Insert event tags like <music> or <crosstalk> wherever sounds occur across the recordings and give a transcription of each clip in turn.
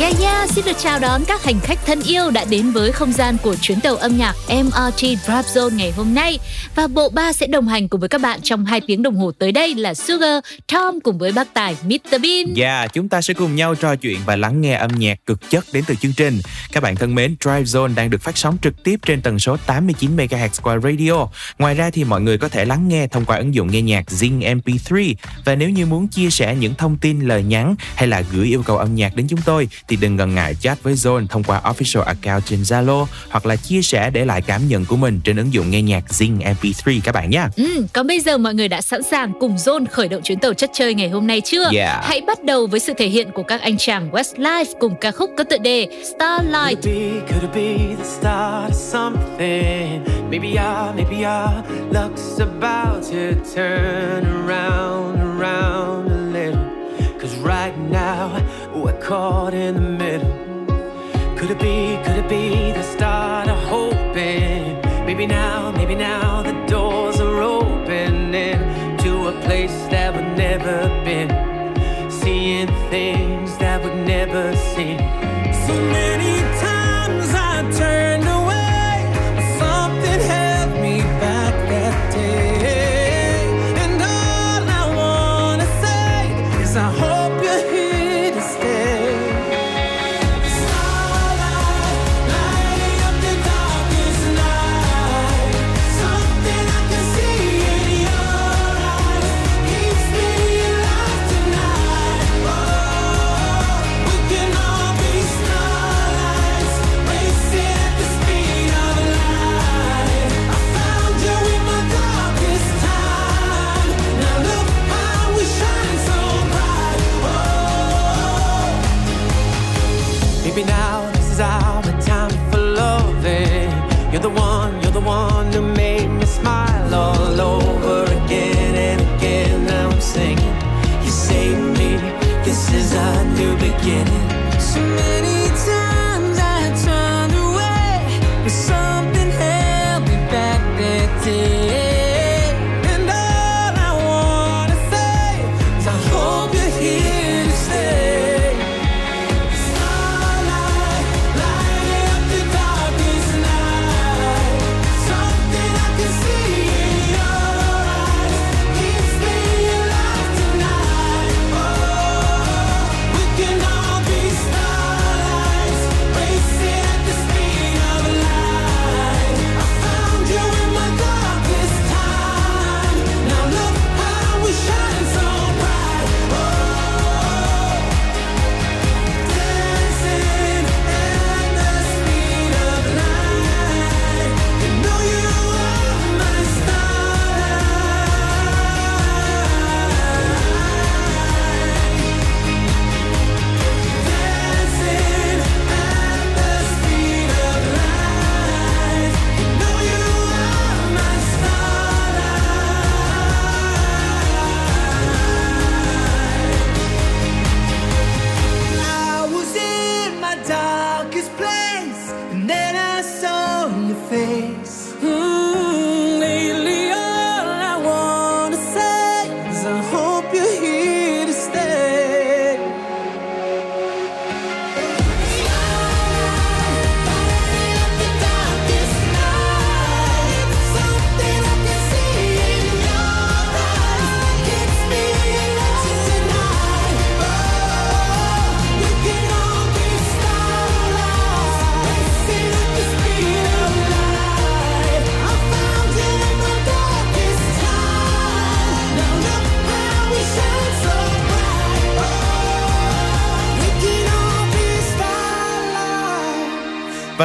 Yeah yeah, xin được chào đón các hành khách thân yêu đã đến với không gian của chuyến tàu âm nhạc MRT Drive Zone ngày hôm nay. Và bộ ba sẽ đồng hành cùng với các bạn trong 2 tiếng đồng hồ tới đây là Sugar, Tom cùng với bác tài Mr Bean. Yeah, chúng ta sẽ cùng nhau trò chuyện và lắng nghe âm nhạc cực chất đến từ chương trình. Các bạn thân mến, Drive Zone đang được phát sóng trực tiếp trên tần số 89 MHz qua radio. Ngoài ra thì mọi người có thể lắng nghe thông qua ứng dụng nghe nhạc Zing MP3 và nếu như muốn chia sẻ những thông tin lời nhắn hay là gửi yêu cầu âm nhạc đến chúng tôi thì đừng ngần ngại chat với Zone thông qua official account trên Zalo hoặc là chia sẻ để lại cảm nhận của mình trên ứng dụng nghe nhạc Zing MP3 các bạn nhé. Ừ, còn bây giờ mọi người đã sẵn sàng cùng Zone khởi động chuyến tàu chất chơi ngày hôm nay chưa? Yeah. Hãy bắt đầu với sự thể hiện của các anh chàng Westlife cùng ca khúc có tựa đề Starlight. Could it be, could it be the start of something? Maybe our, maybe our luck's about to turn around, around a little. Cause right now we're caught in the middle. Could it be, could it be the start of hoping? Maybe now, maybe now the doors are opening to a place that we've never been. Seeing things that we've never seen.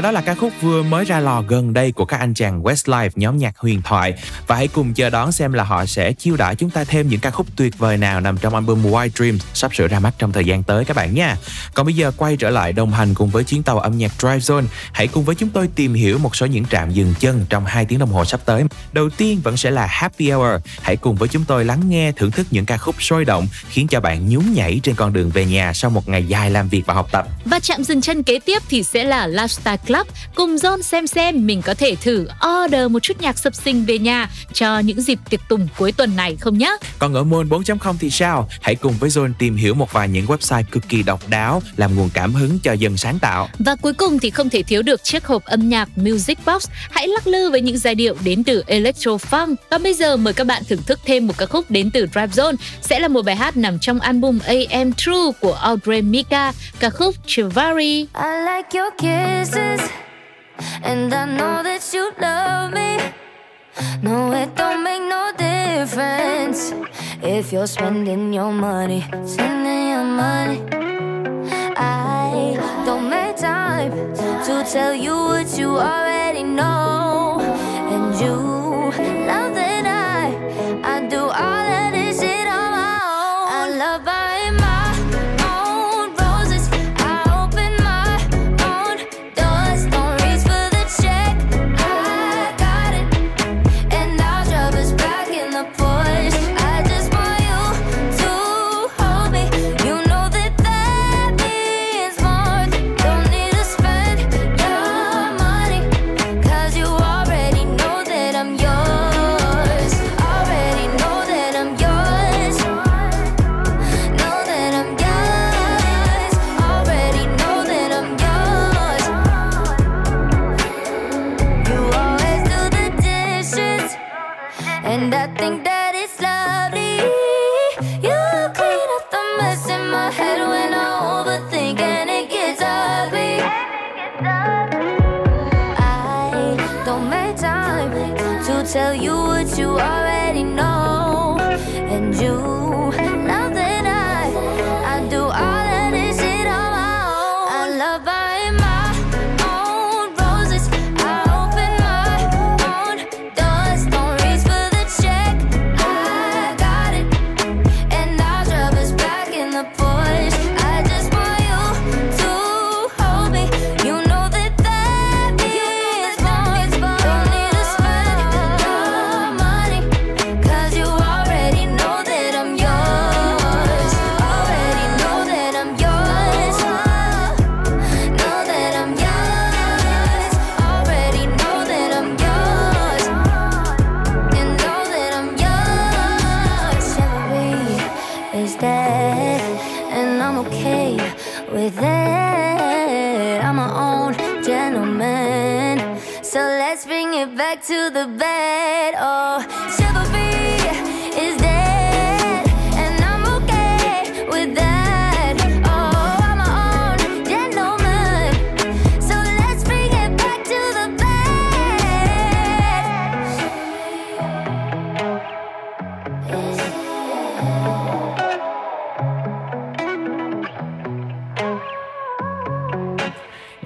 Và đó là ca khúc vừa mới ra lò gần đây của các anh chàng Westlife nhóm nhạc huyền thoại. Và hãy cùng chờ đón xem là họ sẽ chiêu đãi chúng ta thêm những ca khúc tuyệt vời nào nằm trong album White Dreams sắp sửa ra mắt trong thời gian tới các bạn nha. Còn bây giờ quay trở lại đồng hành cùng với chuyến tàu âm nhạc Drive Zone. Hãy cùng với chúng tôi tìm hiểu một số những trạm dừng chân trong 2 tiếng đồng hồ sắp tới. Đầu tiên vẫn sẽ là Happy Hour. Hãy cùng với chúng tôi lắng nghe thưởng thức những ca khúc sôi động, khiến cho bạn nhún nhảy trên con đường về nhà sau một ngày dài làm việc và học tập. Và trạm dừng chân kế tiếp thì sẽ là Lifestyle Club. Cùng John xem xem mình có thể thử order một chút nhạc sập sinh về nhà cho những dịp tiệc tùng cuối tuần này không nhé. Còn ở môn 4.0 thì sao? Hãy cùng với John tìm hiểu một vài những website cực kỳ độc đáo làm nguồn cảm hứng cho dân sáng tạo. Và cuối cùng thì không thể thiếu được chiếc hộp âm nhạc Music Box. Hãy lắc lư với những giai điệu đến từ Electro Funk. Và bây giờ mời các bạn thưởng thức thêm một ca khúc đến từ Drive Zone sẽ là một bài hát nằm trong album AM True của Audrey Mika, ca khúc Chivalry. I like your kisses, and I know that you love me. No, it don't make no difference if you're spending your money, spending your money. I don't make time to tell you what you already know, and you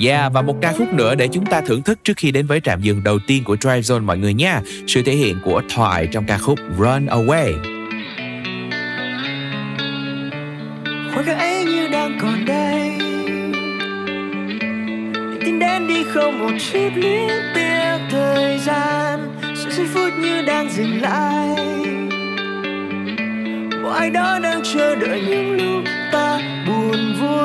Yeah, và một ca khúc nữa để chúng ta thưởng thức trước khi đến với trạm dừng đầu tiên của Drive Zone mọi người nha. Sự thể hiện của Thoại trong ca khúc Run Away. khoảnh khắc ấy như đang còn đây tin đến đi không một chút luyến tiếc thời gian Sự giây phút như đang dừng lại Một ai đó đang chờ đợi những lúc ta buồn vui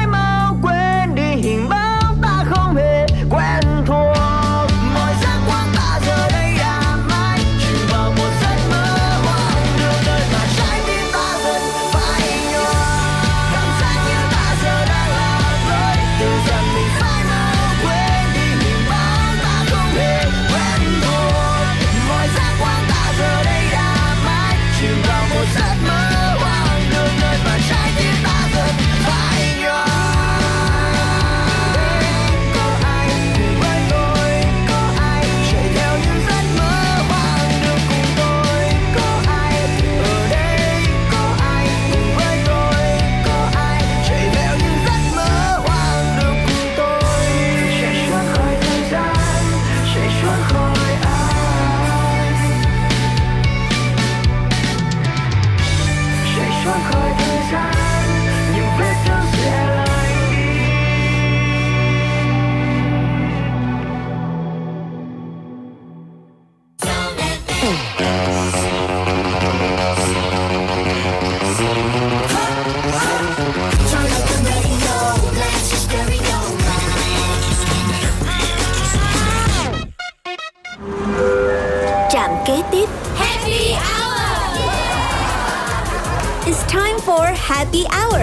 dần mình Happy Hour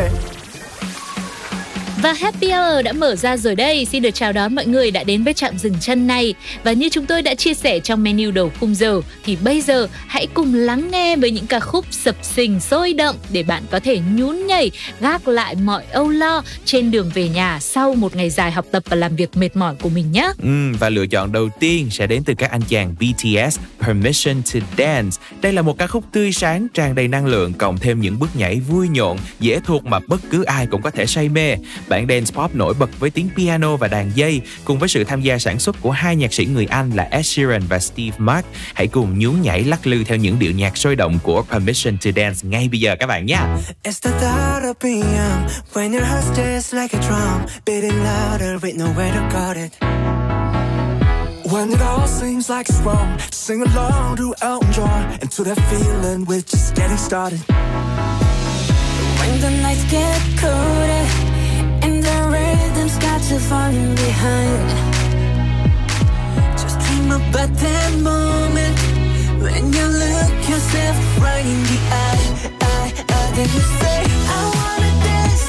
Và Happy Hour đã mở ra rồi đây. Xin được chào đón mọi người đã đến với trạm dừng chân này. Và như chúng tôi đã chia sẻ trong menu đầu khung giờ thì bây giờ hãy cùng lắng nghe với những ca khúc sập sình sôi động để bạn có thể nhún nhảy, gác lại mọi âu lo trên đường về nhà sau một ngày dài học tập và làm việc mệt mỏi của mình nhé. Ừ, và lựa chọn đầu tiên sẽ đến từ các anh chàng BTS Permission to Dance. Đây là một ca khúc tươi sáng, tràn đầy năng lượng, cộng thêm những bước nhảy vui nhộn, dễ thuộc mà bất cứ ai cũng có thể say mê. Bản dance pop nổi bật với tiếng piano và đàn dây, cùng với sự tham gia sản xuất của hai nhạc sĩ người Anh là Ed Sheeran và Steve Mark. Hãy cùng nhún nhảy lắc lư theo những điệu nhạc sôi động của Permission to Dance ngay bây giờ các bạn nhé. It's the thought of being young when your heart like a drum, beating louder with nowhere to guard it. When it all seems like it's wrong, sing along to Elton John and to that feeling we're just getting started. When the nights get colder and the rhythm's got you falling behind. Just dream about that moment when you look yourself right in the eye, eye, eye, then you say, I wanna dance,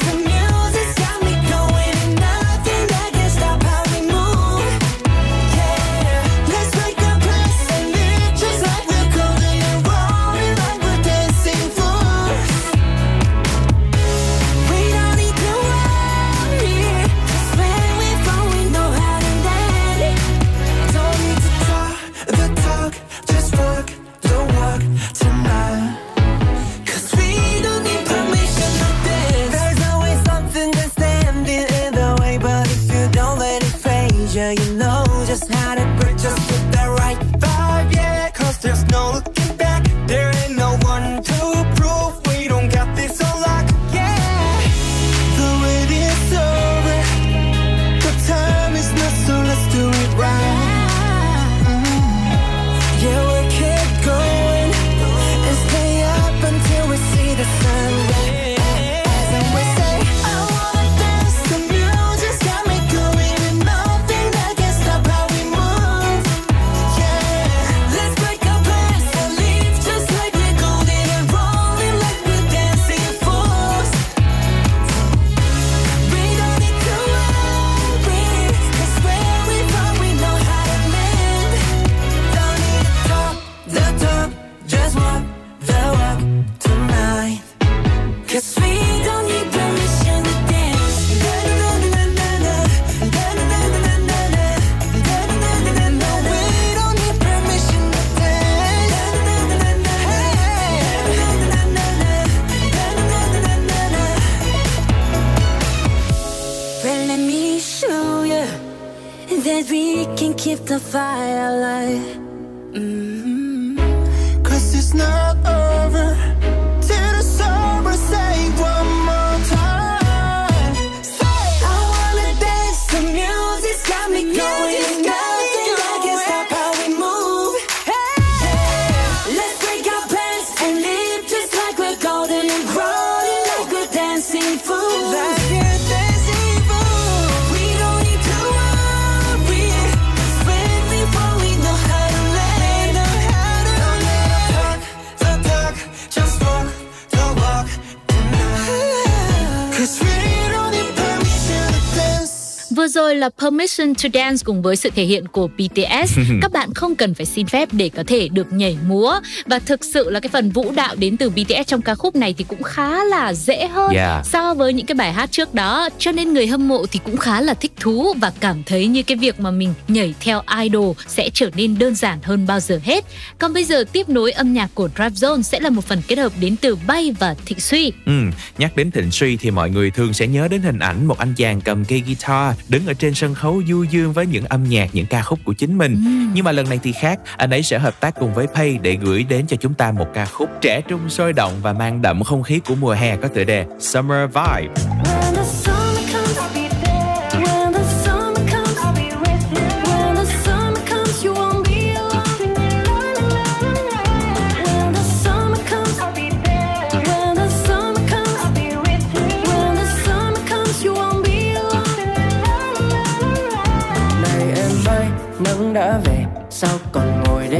Permission to Dance cùng với sự thể hiện của BTS. <laughs> Các bạn không cần phải xin phép để có thể được nhảy múa và thực sự là cái phần vũ đạo đến từ BTS trong ca khúc này thì cũng khá là dễ hơn Yeah. so với những cái bài hát trước đó. Cho nên người hâm mộ thì cũng khá là thích thú và cảm thấy như cái việc mà mình nhảy theo idol sẽ trở nên đơn giản hơn bao giờ hết. Còn bây giờ tiếp nối âm nhạc của Drive Zone sẽ là một phần kết hợp đến từ Bay và Thịnh Suy. Ừ, nhắc đến Thịnh Suy thì mọi người thường sẽ nhớ đến hình ảnh một anh chàng cầm cây guitar đứng ở trên sân khấu du dương với những âm nhạc, những ca khúc của chính mình. Nhưng mà lần này thì khác, anh ấy sẽ hợp tác cùng với Pay để gửi đến cho chúng ta một ca khúc trẻ trung sôi động và mang đậm không khí của mùa hè có tựa đề Summer Vibe.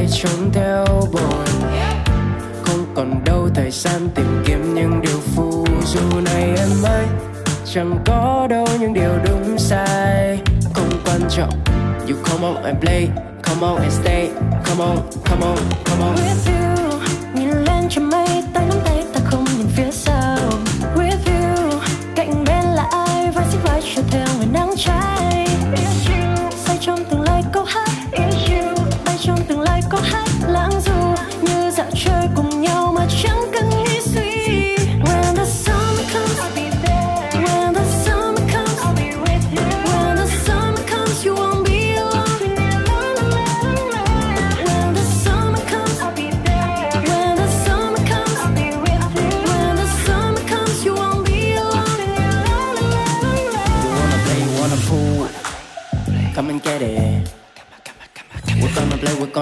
Tay ngồi theo buồn không còn đâu thời gian tìm kiếm những điều phù du này em ơi. Chẳng có đâu những điều đúng sai. Không quan trọng you come on and play. Come on and stay. Come on come on come on. With you, nhìn lên trên mây tay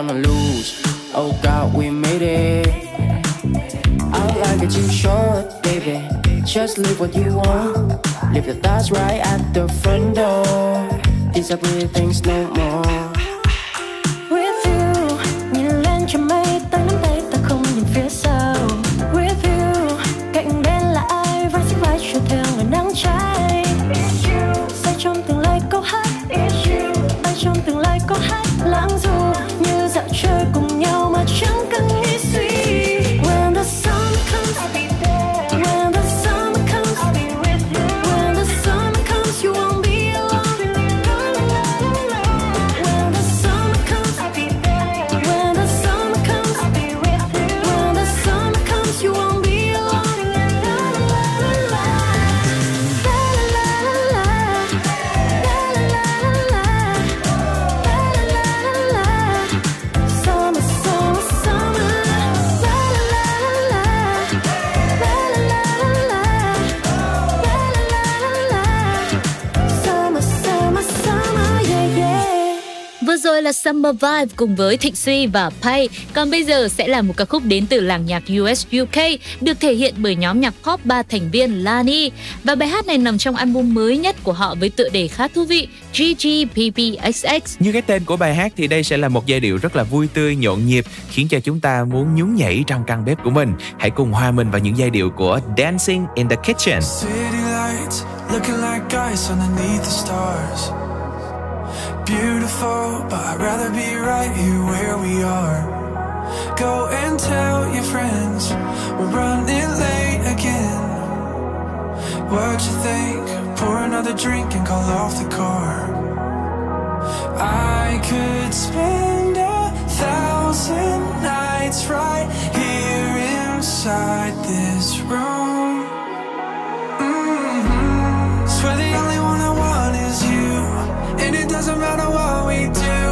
gonna lose. Oh God, we made it. I like it, you short, baby. Just live what you want. Leave your thoughts right at the front door. These are things no more. Summer Vibe cùng với Thịnh Suy và Pay. Còn bây giờ sẽ là một ca khúc đến từ làng nhạc US UK được thể hiện bởi nhóm nhạc pop ba thành viên Lani. Và bài hát này nằm trong album mới nhất của họ với tựa đề khá thú vị GGPPXX. Như cái tên của bài hát thì đây sẽ là một giai điệu rất là vui tươi, nhộn nhịp, khiến cho chúng ta muốn nhún nhảy trong căn bếp của mình. Hãy cùng hòa mình vào những giai điệu của Dancing in the Kitchen. City lights looking like ice underneath the stars. Beautiful, but I'd rather be right here where we are. Go and tell your friends we're running late again. What you think? Pour another drink and call off the car. I could spend a thousand nights right here inside this room. And it doesn't matter what we do.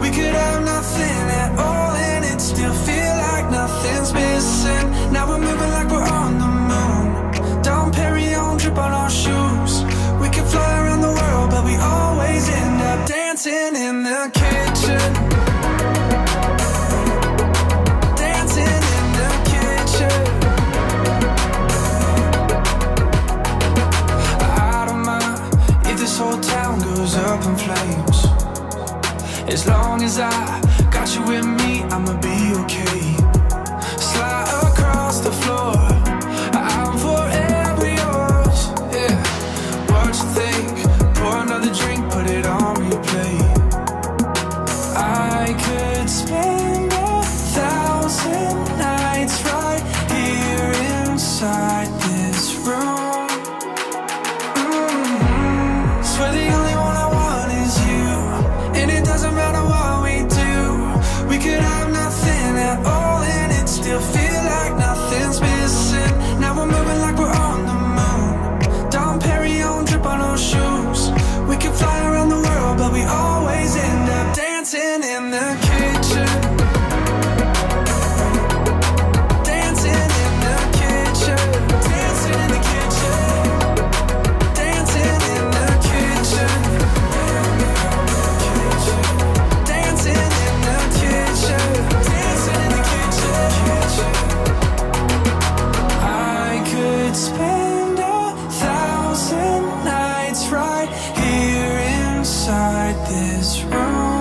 We could have nothing at all and it still feel like nothing's missing. Now we're moving like we're on the moon. Dom Perignon drip on our shoes. We can fly around the world, but we always end up dancing in the whole town goes up in flames. As long as I got you with me, I'ma be okay. right here inside this room.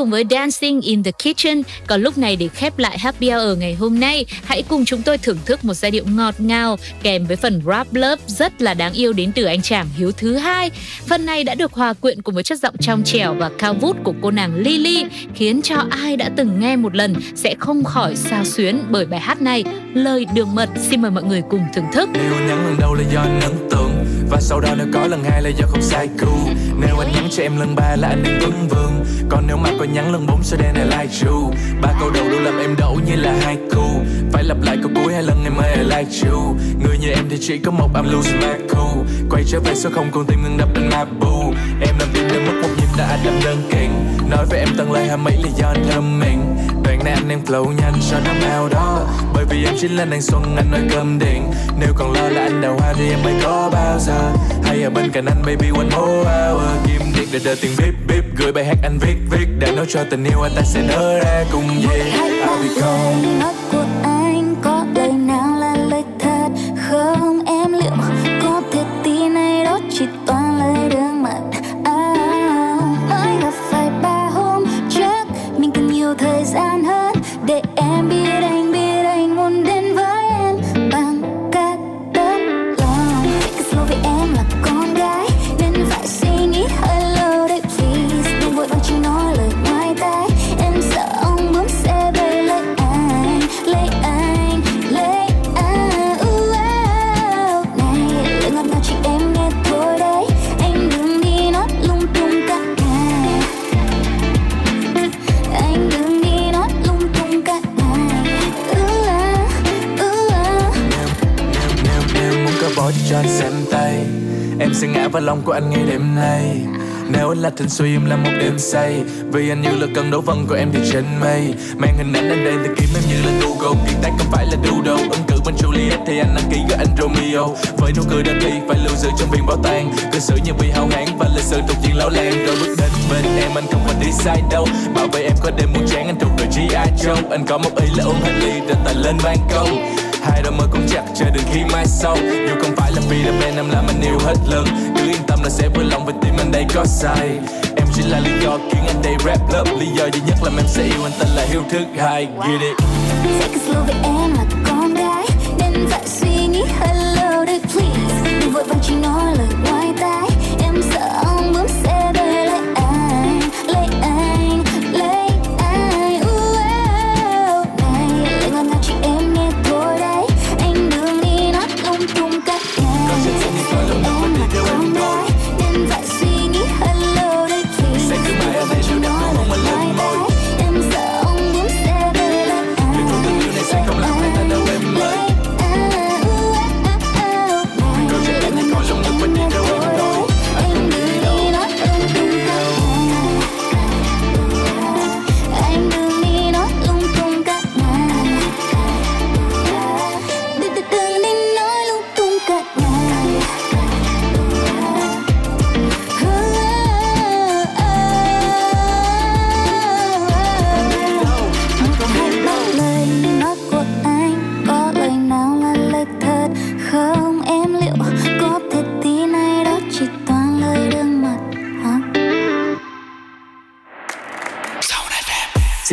Cùng với Dancing in the Kitchen. Còn lúc này để khép lại Happy Hour ngày hôm nay, hãy cùng chúng tôi thưởng thức một giai điệu ngọt ngào kèm với phần rap love rất là đáng yêu đến từ anh chàng Hiếu thứ hai. Phần này đã được hòa quyện cùng với chất giọng trong trẻo và cao vút của cô nàng Lily, khiến cho ai đã từng nghe một lần sẽ không khỏi sao xuyến bởi bài hát này. Lời đường mật xin mời mọi người cùng thưởng thức. Nếu nhắn lần đầu là do anh ấn tượng và sau đó nếu có lần hai là do không sai cú Nếu anh nhắn cho em lần ba là anh đang vấn vương. Còn nếu mà có nhắn lần bốn sẽ đen là like you Ba câu đầu luôn làm em đổ như là hai cú Phải lặp lại câu cuối hai lần em ơi I like you Người như em thì chỉ có một, I'm losing my cool. Quay trở về số không còn tim ngừng đập bên ma bù. Em làm tim đến mất một nhịp đã anh làm đơn kiện. Nói với em tận lời hai mấy là do anh thơm miệng Đoạn này anh đang flow nhanh cho nó mau đó. Bởi vì em chính là nàng xuân anh nói cơm điện. Nếu còn lo là anh đào hoa thì em mới có bao giờ. Hay ở bên cạnh anh baby one more hour. Kim điện để đợi tiền bíp bíp Gửi bài hát anh viết viết. Để nói cho tình yêu anh ta sẽ nở ra cùng về I'll be gone sẽ ngã vào lòng của anh ngay đêm nay. Nếu anh là thanh suy em là một đêm say. Vì anh như là cơn đấu vân của em thì trên mây. Mang hình ảnh anh đây thì kiếm em như là Google. Kiệt tác không phải là doodle. Ứng cử bên Juliet thì anh đăng ký với anh Romeo. Với nụ cười đã đi phải lưu giữ trong viện bảo tàng. Cư xử như bị hao hán và lịch sử tục diện lão lan Rồi bước đến bên em, anh không phải đi sai đâu. Bảo vệ em có đêm muốn chán, anh thuộc về gi Joe. Anh có một ý là uống hành ly rồi tài lên ban công. Hai đôi môi cũng chặt chờ đừng khi mai sau. Dù không phải là Peter Pan em làm anh yêu hết lần. Cứ yên tâm là sẽ vui lòng vì tim anh đây có sai Em chỉ là lý do khiến anh đây rap love Lý do duy nhất là em sẽ yêu anh tên là Hiếu thứ hai, Get it. Take it slow em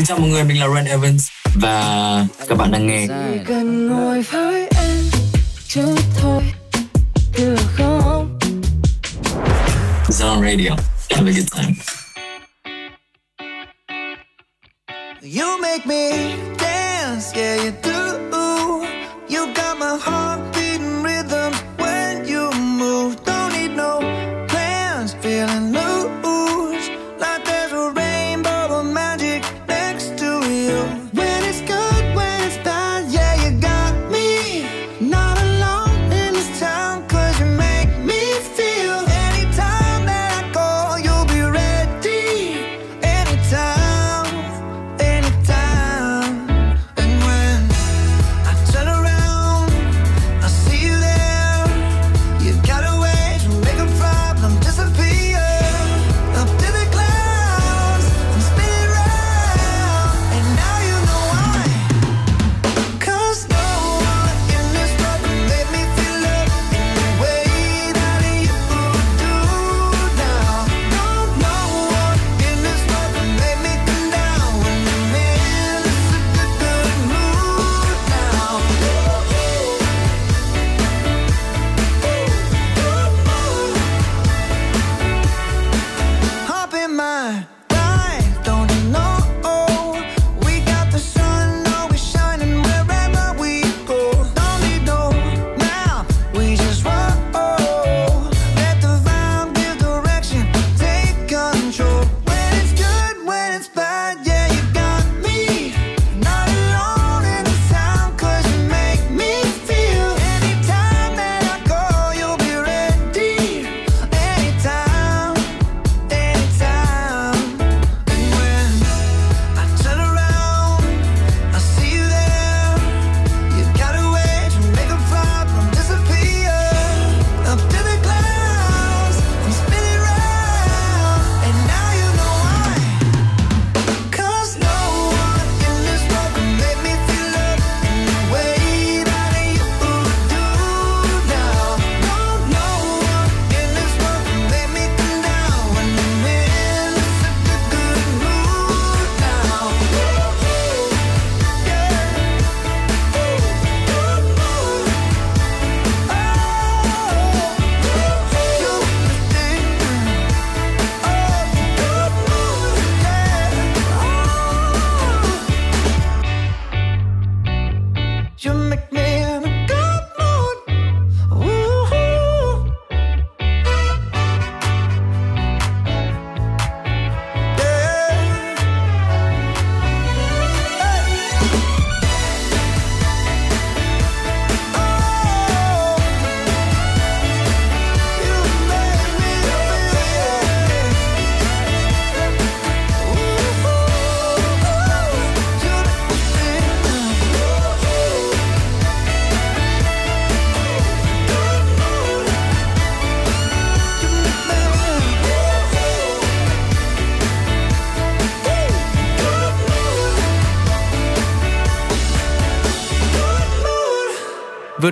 chào mọi người, mình là Ren Evans. Và các bạn đang nghe. Chỉ cần ngồi với em chút thôi được không? Zone Radio. Have a good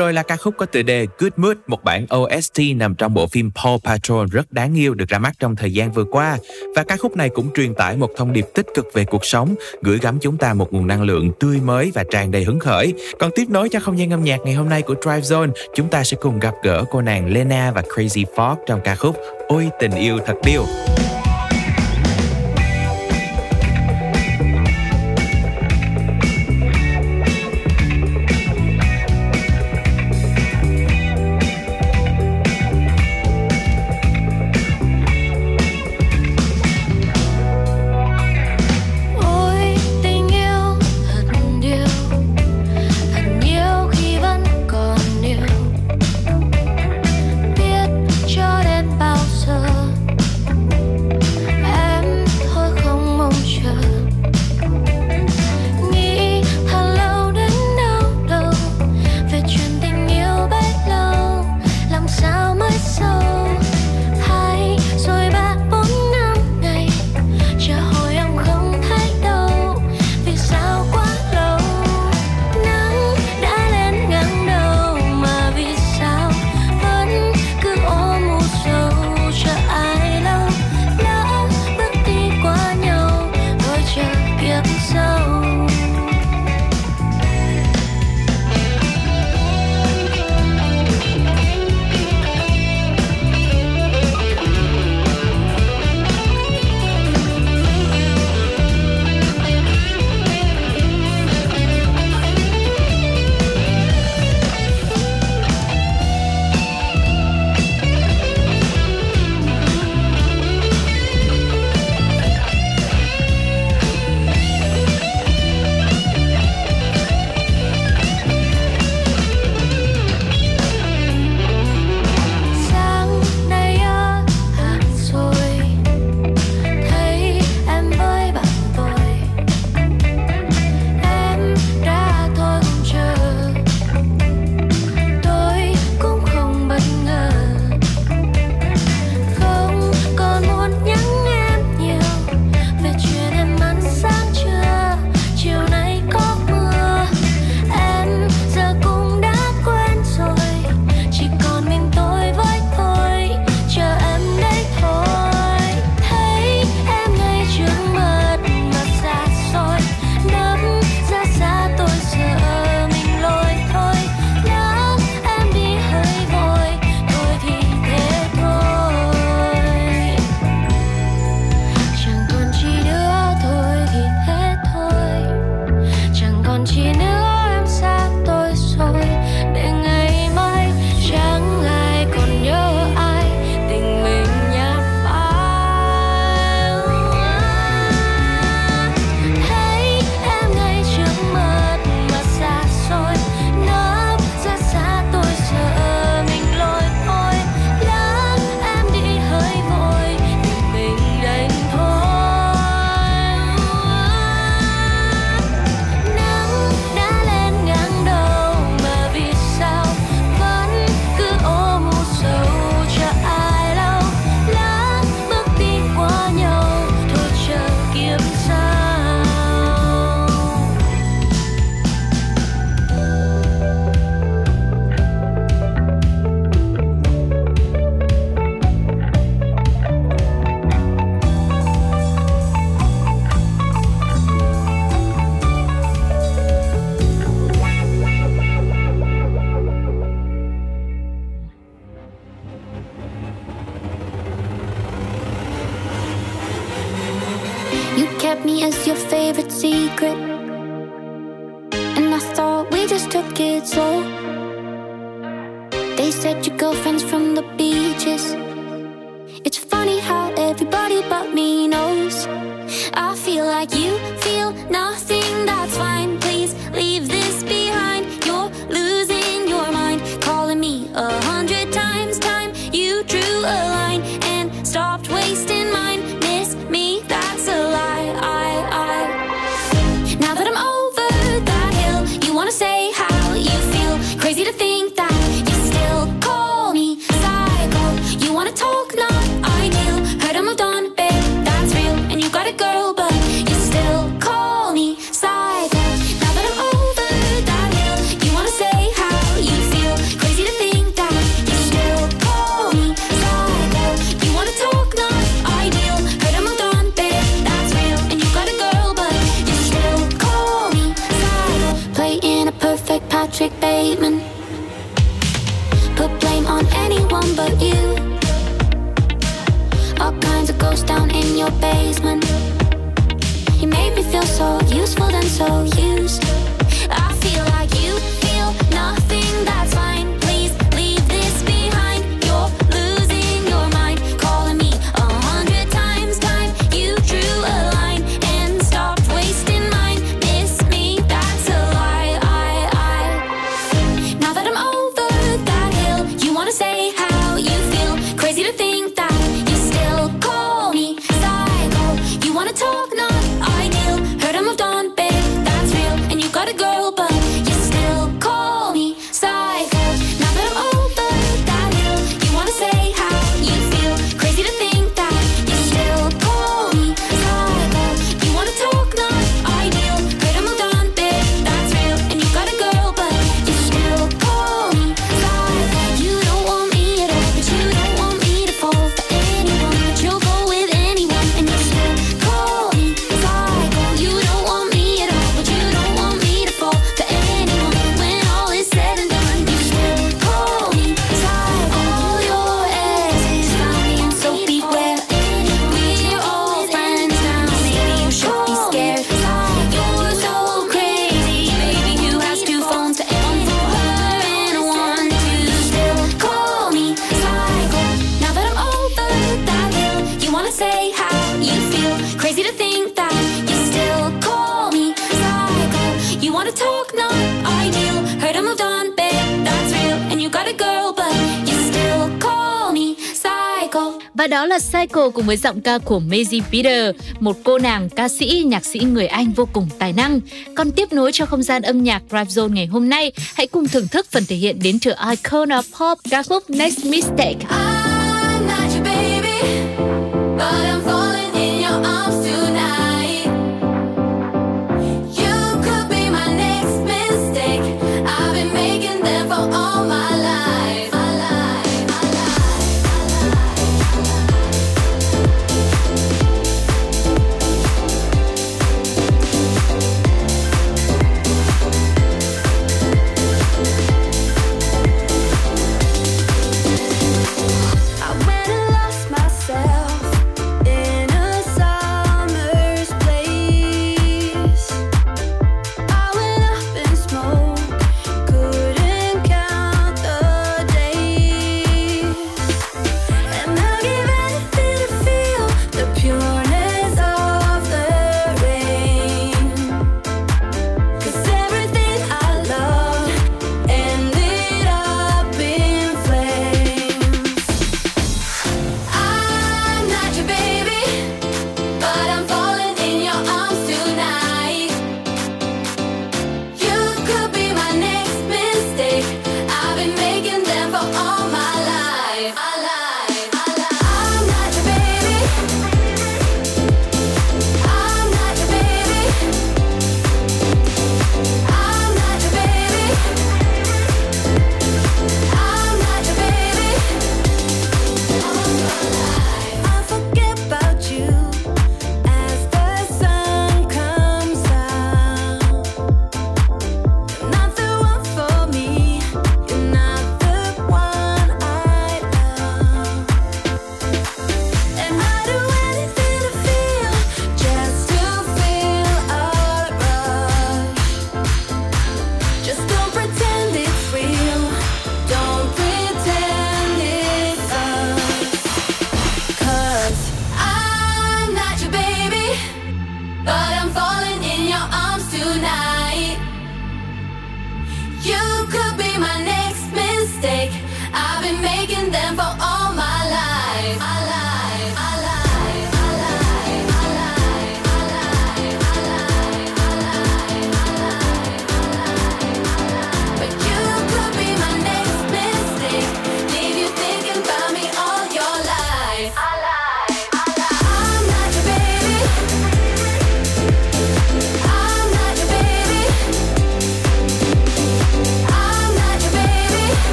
rồi là ca khúc có tựa đề Good Mood, một bản OST nằm trong bộ phim Paw Patrol rất đáng yêu được ra mắt trong thời gian vừa qua. Và ca khúc này cũng truyền tải một thông điệp tích cực về cuộc sống, gửi gắm chúng ta một nguồn năng lượng tươi mới và tràn đầy hứng khởi. Còn tiếp nối cho không gian âm nhạc ngày hôm nay của Drive Zone, chúng ta sẽ cùng gặp gỡ cô nàng Lena và Crazy Fox trong ca khúc Ôi tình yêu thật điêu. Và đó là Cycle cùng với giọng ca của Maisie Peter, một cô nàng ca sĩ, nhạc sĩ người Anh vô cùng tài năng. Còn tiếp nối cho không gian âm nhạc Rap Zone ngày hôm nay, hãy cùng thưởng thức phần thể hiện đến từ Icon of Pop ca khúc Next Mistake. I'm not your baby, but I'm falling in your arms too.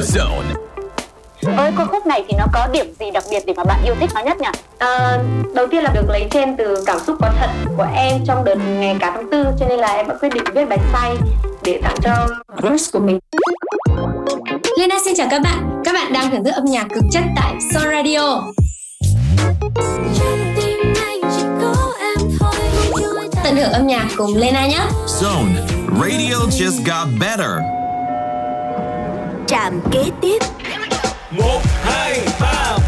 Zone. Với cô khúc này thì nó có điểm gì đặc biệt để mà bạn yêu thích nó nhất nhỉ? À, đầu tiên là được lấy trên từ cảm xúc có thật của em trong đợt ngày cả tháng tư cho nên là em đã quyết định viết bài say để tặng cho crush của mình. Lena xin chào các bạn. Các bạn đang thưởng thức âm nhạc cực chất tại Son Radio. Tận hưởng âm nhạc cùng Lena nhé. Zone. Radio just got better trạm kế tiếp. 1 2 3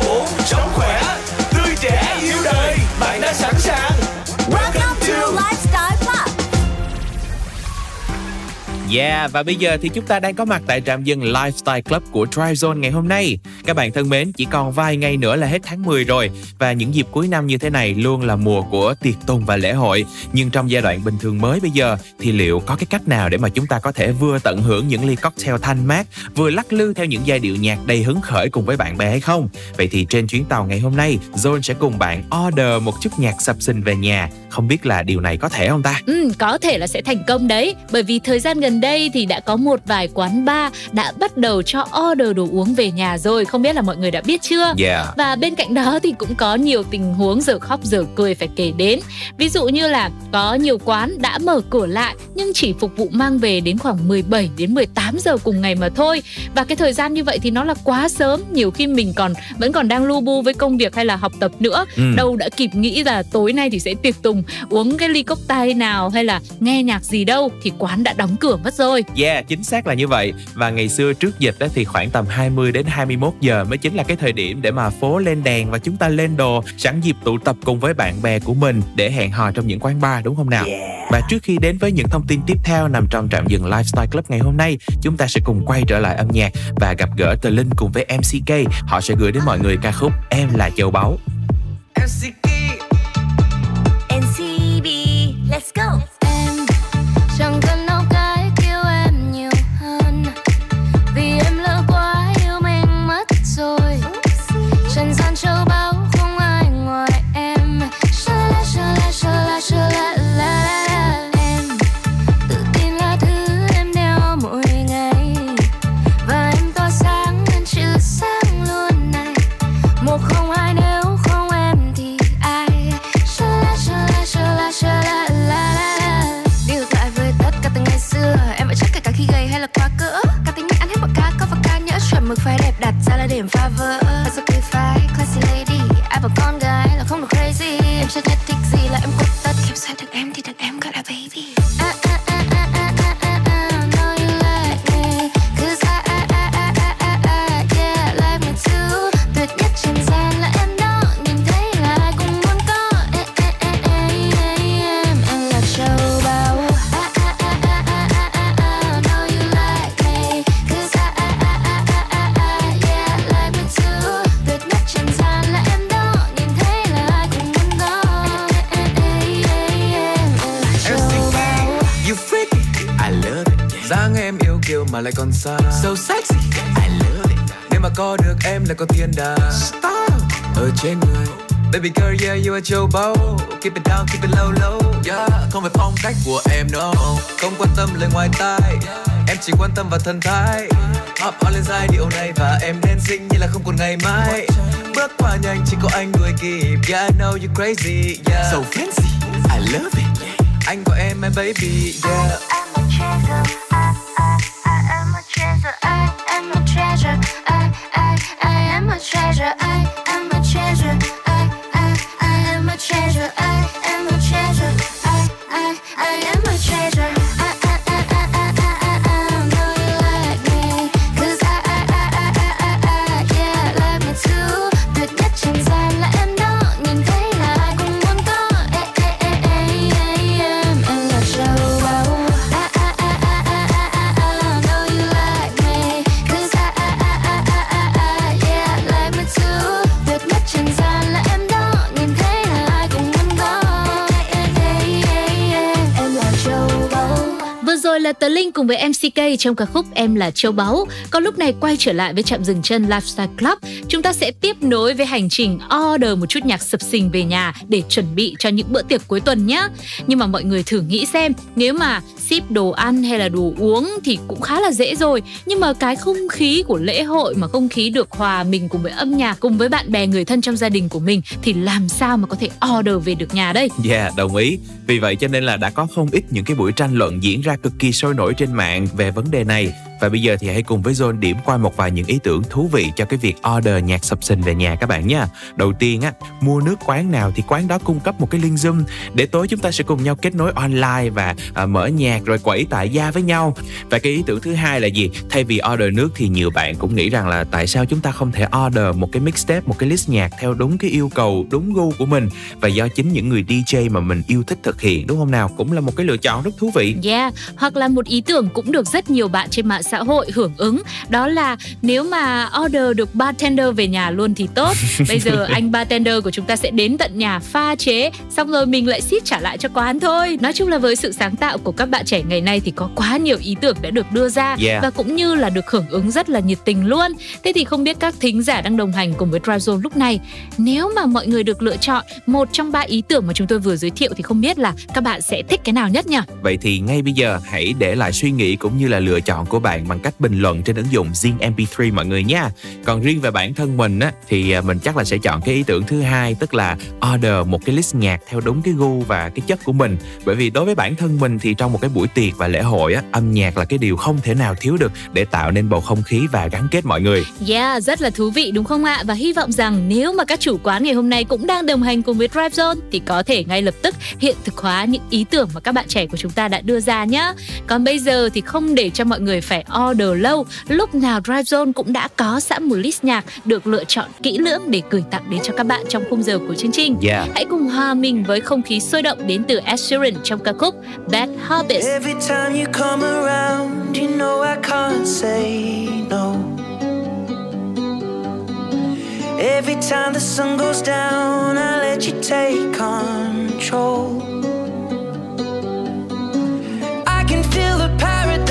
Yeah, và bây giờ thì chúng ta đang có mặt tại trạm dừng Lifestyle Club của Drive Zone ngày hôm nay. Các bạn thân mến, chỉ còn vài ngày nữa là hết tháng 10 rồi và những dịp cuối năm như thế này luôn là mùa của tiệc tùng và lễ hội. Nhưng trong giai đoạn bình thường mới bây giờ thì liệu có cái cách nào để mà chúng ta có thể vừa tận hưởng những ly cocktail thanh mát, vừa lắc lư theo những giai điệu nhạc đầy hứng khởi cùng với bạn bè hay không? Vậy thì trên chuyến tàu ngày hôm nay, Zone sẽ cùng bạn order một chút nhạc sập sình về nhà. Không biết là điều này có thể không ta? Ừ, có thể là sẽ thành công đấy Bởi vì thời gian gần đây thì đã có một vài quán bar đã bắt đầu cho order đồ uống về nhà rồi. Không biết là mọi người đã biết chưa? Yeah. Và bên cạnh đó thì cũng có nhiều tình huống giờ khóc giờ cười phải kể đến. Ví dụ như là có nhiều quán đã mở cửa lại Nhưng chỉ phục vụ mang về đến khoảng 17 đến 18 giờ cùng ngày mà thôi. Và cái thời gian như vậy thì nó là quá sớm. Nhiều khi mình còn vẫn còn đang lu bu với công việc hay là học tập nữa. Ừ. Đâu đã kịp nghĩ là tối nay thì sẽ tiệc tùng Uống cái ly cocktail nào hay là nghe nhạc gì đâu Thì quán đã đóng cửa mất rồi Yeah, chính xác là như vậy. Và ngày xưa trước dịch đó thì khoảng tầm 20 đến 21 giờ mới chính là cái thời điểm để mà phố lên đèn và chúng ta lên đồ sẵn dịp tụ tập cùng với bạn bè của mình để hẹn hò trong những quán bar đúng không nào? Và trước khi đến với những thông tin tiếp theo nằm trong trạm dừng Lifestyle Club ngày hôm nay, chúng ta sẽ cùng quay trở lại âm nhạc và gặp gỡ Tờ Linh cùng với MCK. Họ sẽ gửi đến mọi người ca khúc Em là châu báu. NCB Let's go mực phải đẹp đặt ra là điểm phá vỡ. Phải sao cứ phải classy lady Ai bảo con gái là không được crazy. Em chưa nhất thích gì là em cốt tất. Khiếm sai được em thì được em. Lại còn xa. So sexy. I love it. Nếu mà có được em là có thiên đàng Star Ở trên người. Baby girl yeah you are báu. Keep it down keep it low low. Yeah Không phải phong cách của em no Không quan tâm lời ngoài tai. Em chỉ quan tâm vào thân thái. Hop on lên giai điệu này Và em nên xinh như là không còn ngày mai. Bước qua nhanh chỉ có anh đuổi kịp. Yeah I know you crazy. Yeah. So fancy. I love it. Anh gọi em my baby. Yeah treasure. Linh cùng với MCK trong ca khúc Em là Châu Báu. Còn lúc này quay trở lại với trạm dừng chân Lifestyle Club, chúng ta sẽ tiếp nối với hành trình order một chút nhạc sập sình về nhà để chuẩn bị cho những bữa tiệc cuối tuần nhé. Nhưng mà mọi người thử nghĩ xem, nếu mà ship đồ ăn hay là đồ uống thì cũng khá là dễ rồi. Nhưng mà cái không khí của lễ hội mà không khí được hòa mình cùng với âm nhạc cùng với bạn bè người thân trong gia đình của mình thì làm sao mà có thể order về được nhà đây? Yeah, đồng ý. Vì vậy cho nên là đã có không ít những cái buổi tranh luận diễn ra cực kỳ sôi nổi trên trên mạng về vấn đề này và bây giờ thì hãy cùng với Zone điểm qua một vài những ý tưởng thú vị cho cái việc order nhạc sập sình về nhà các bạn nha. Đầu tiên á, mua nước quán nào thì quán đó cung cấp một cái link Zoom để tối chúng ta sẽ cùng nhau kết nối online và à, mở nhạc rồi quẩy tại gia với nhau. Và cái ý tưởng thứ hai là gì? Thay vì order nước thì nhiều bạn cũng nghĩ rằng là tại sao chúng ta không thể order một cái mixtape, một cái list nhạc theo đúng cái yêu cầu, đúng gu của mình và do chính những người DJ mà mình yêu thích thực hiện đúng không nào? Cũng là một cái lựa chọn rất thú vị. Yeah, hoặc là một ý tưởng cũng được rất nhiều bạn trên mạng xã hội hưởng ứng. Đó là nếu mà order được bartender về nhà luôn thì tốt. <laughs> Bây giờ anh bartender của chúng ta sẽ đến tận nhà pha chế xong rồi mình lại ship trả lại cho quán thôi. Nói chung là với sự sáng tạo của các bạn trẻ ngày nay thì có quá nhiều ý tưởng đã được đưa ra Yeah. và cũng như là được hưởng ứng rất là nhiệt tình luôn. Thế thì không biết các thính giả đang đồng hành cùng với Drive Zone lúc này nếu mà mọi người được lựa chọn một trong ba ý tưởng mà chúng tôi vừa giới thiệu thì không biết là các bạn sẽ thích cái nào nhất nhỉ? Vậy thì ngay bây giờ hãy để lại suy nghĩ cũng như là lựa chọn của bạn bằng cách bình luận trên ứng dụng Zing MP3 mọi người nha. Còn riêng về bản thân mình á thì à, mình chắc là sẽ chọn cái ý tưởng thứ hai tức là order một cái list nhạc theo đúng cái gu và cái chất của mình. Bởi vì đối với bản thân mình thì trong một cái buổi tiệc và lễ hội á âm nhạc là cái điều không thể nào thiếu được để tạo nên bầu không khí và gắn kết mọi người. Yeah, rất là thú vị đúng không ạ? Và hy vọng rằng nếu mà các chủ quán ngày hôm nay cũng đang đồng hành cùng với Drive Zone thì có thể ngay lập tức hiện thực hóa những ý tưởng mà các bạn trẻ của chúng ta đã đưa ra nhé. Còn bây giờ thì không để cho mọi người phải order lâu, lúc nào Drive Zone cũng đã có sẵn một list nhạc được lựa chọn kỹ lưỡng để gửi tặng đến cho các bạn trong khung giờ của chương trình. Yeah. Hãy cùng hòa mình với không khí sôi động đến từ Ed Sheeran trong ca khúc Bad Habits. Every time you come around, you know I can't say no. Every time the sun goes down, I let you take control. I can feel the paradise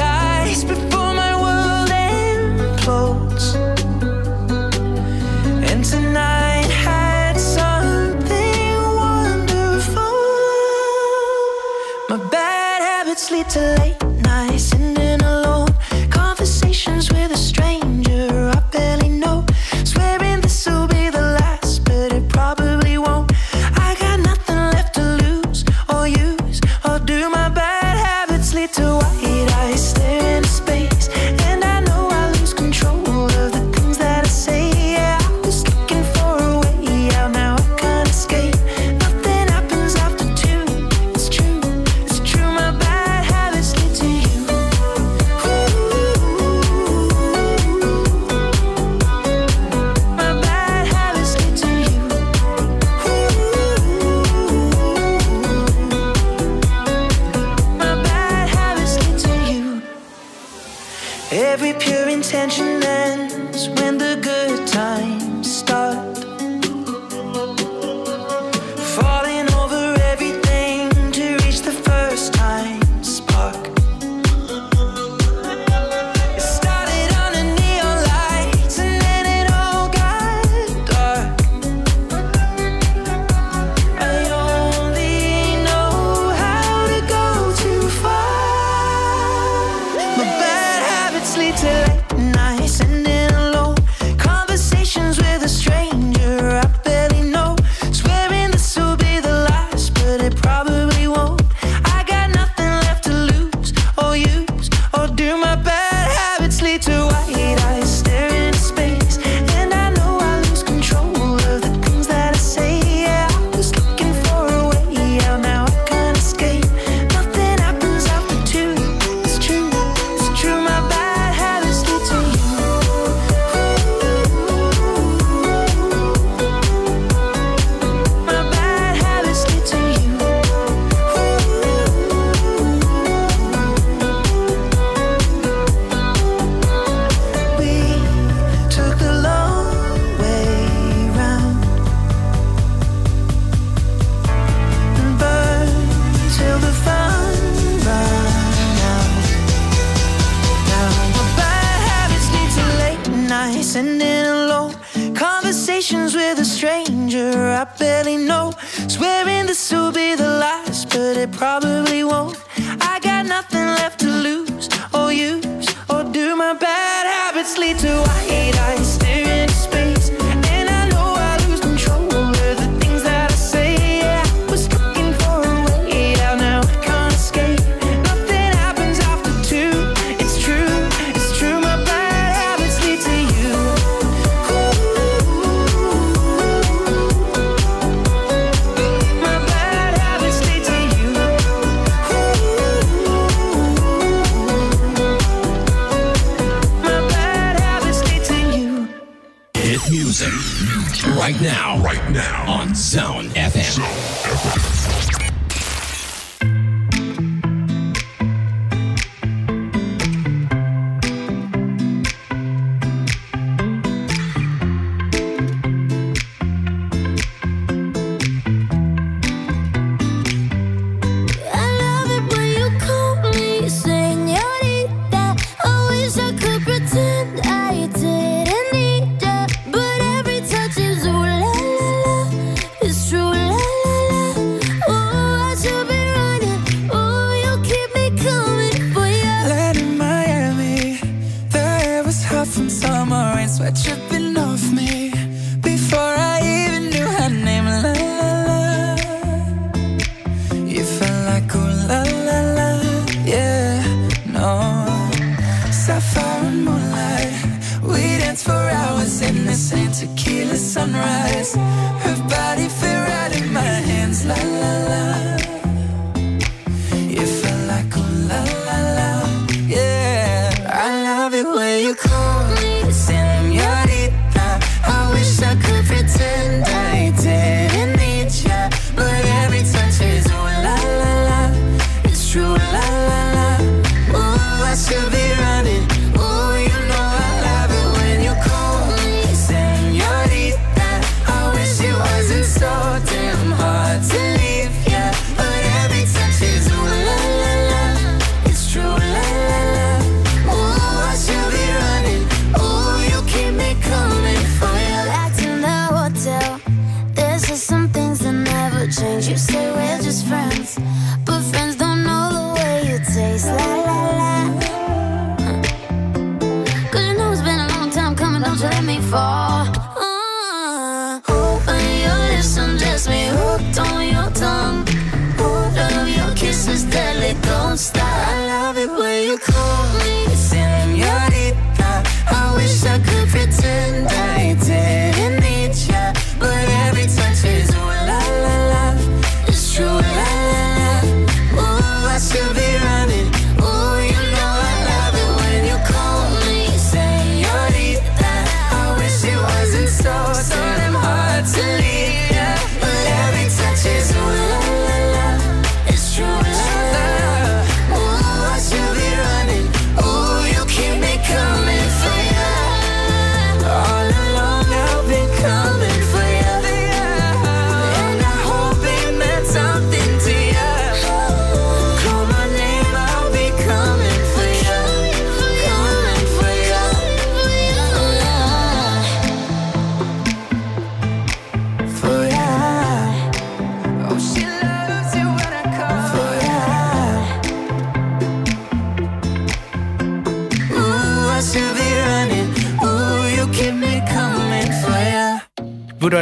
sweat dripping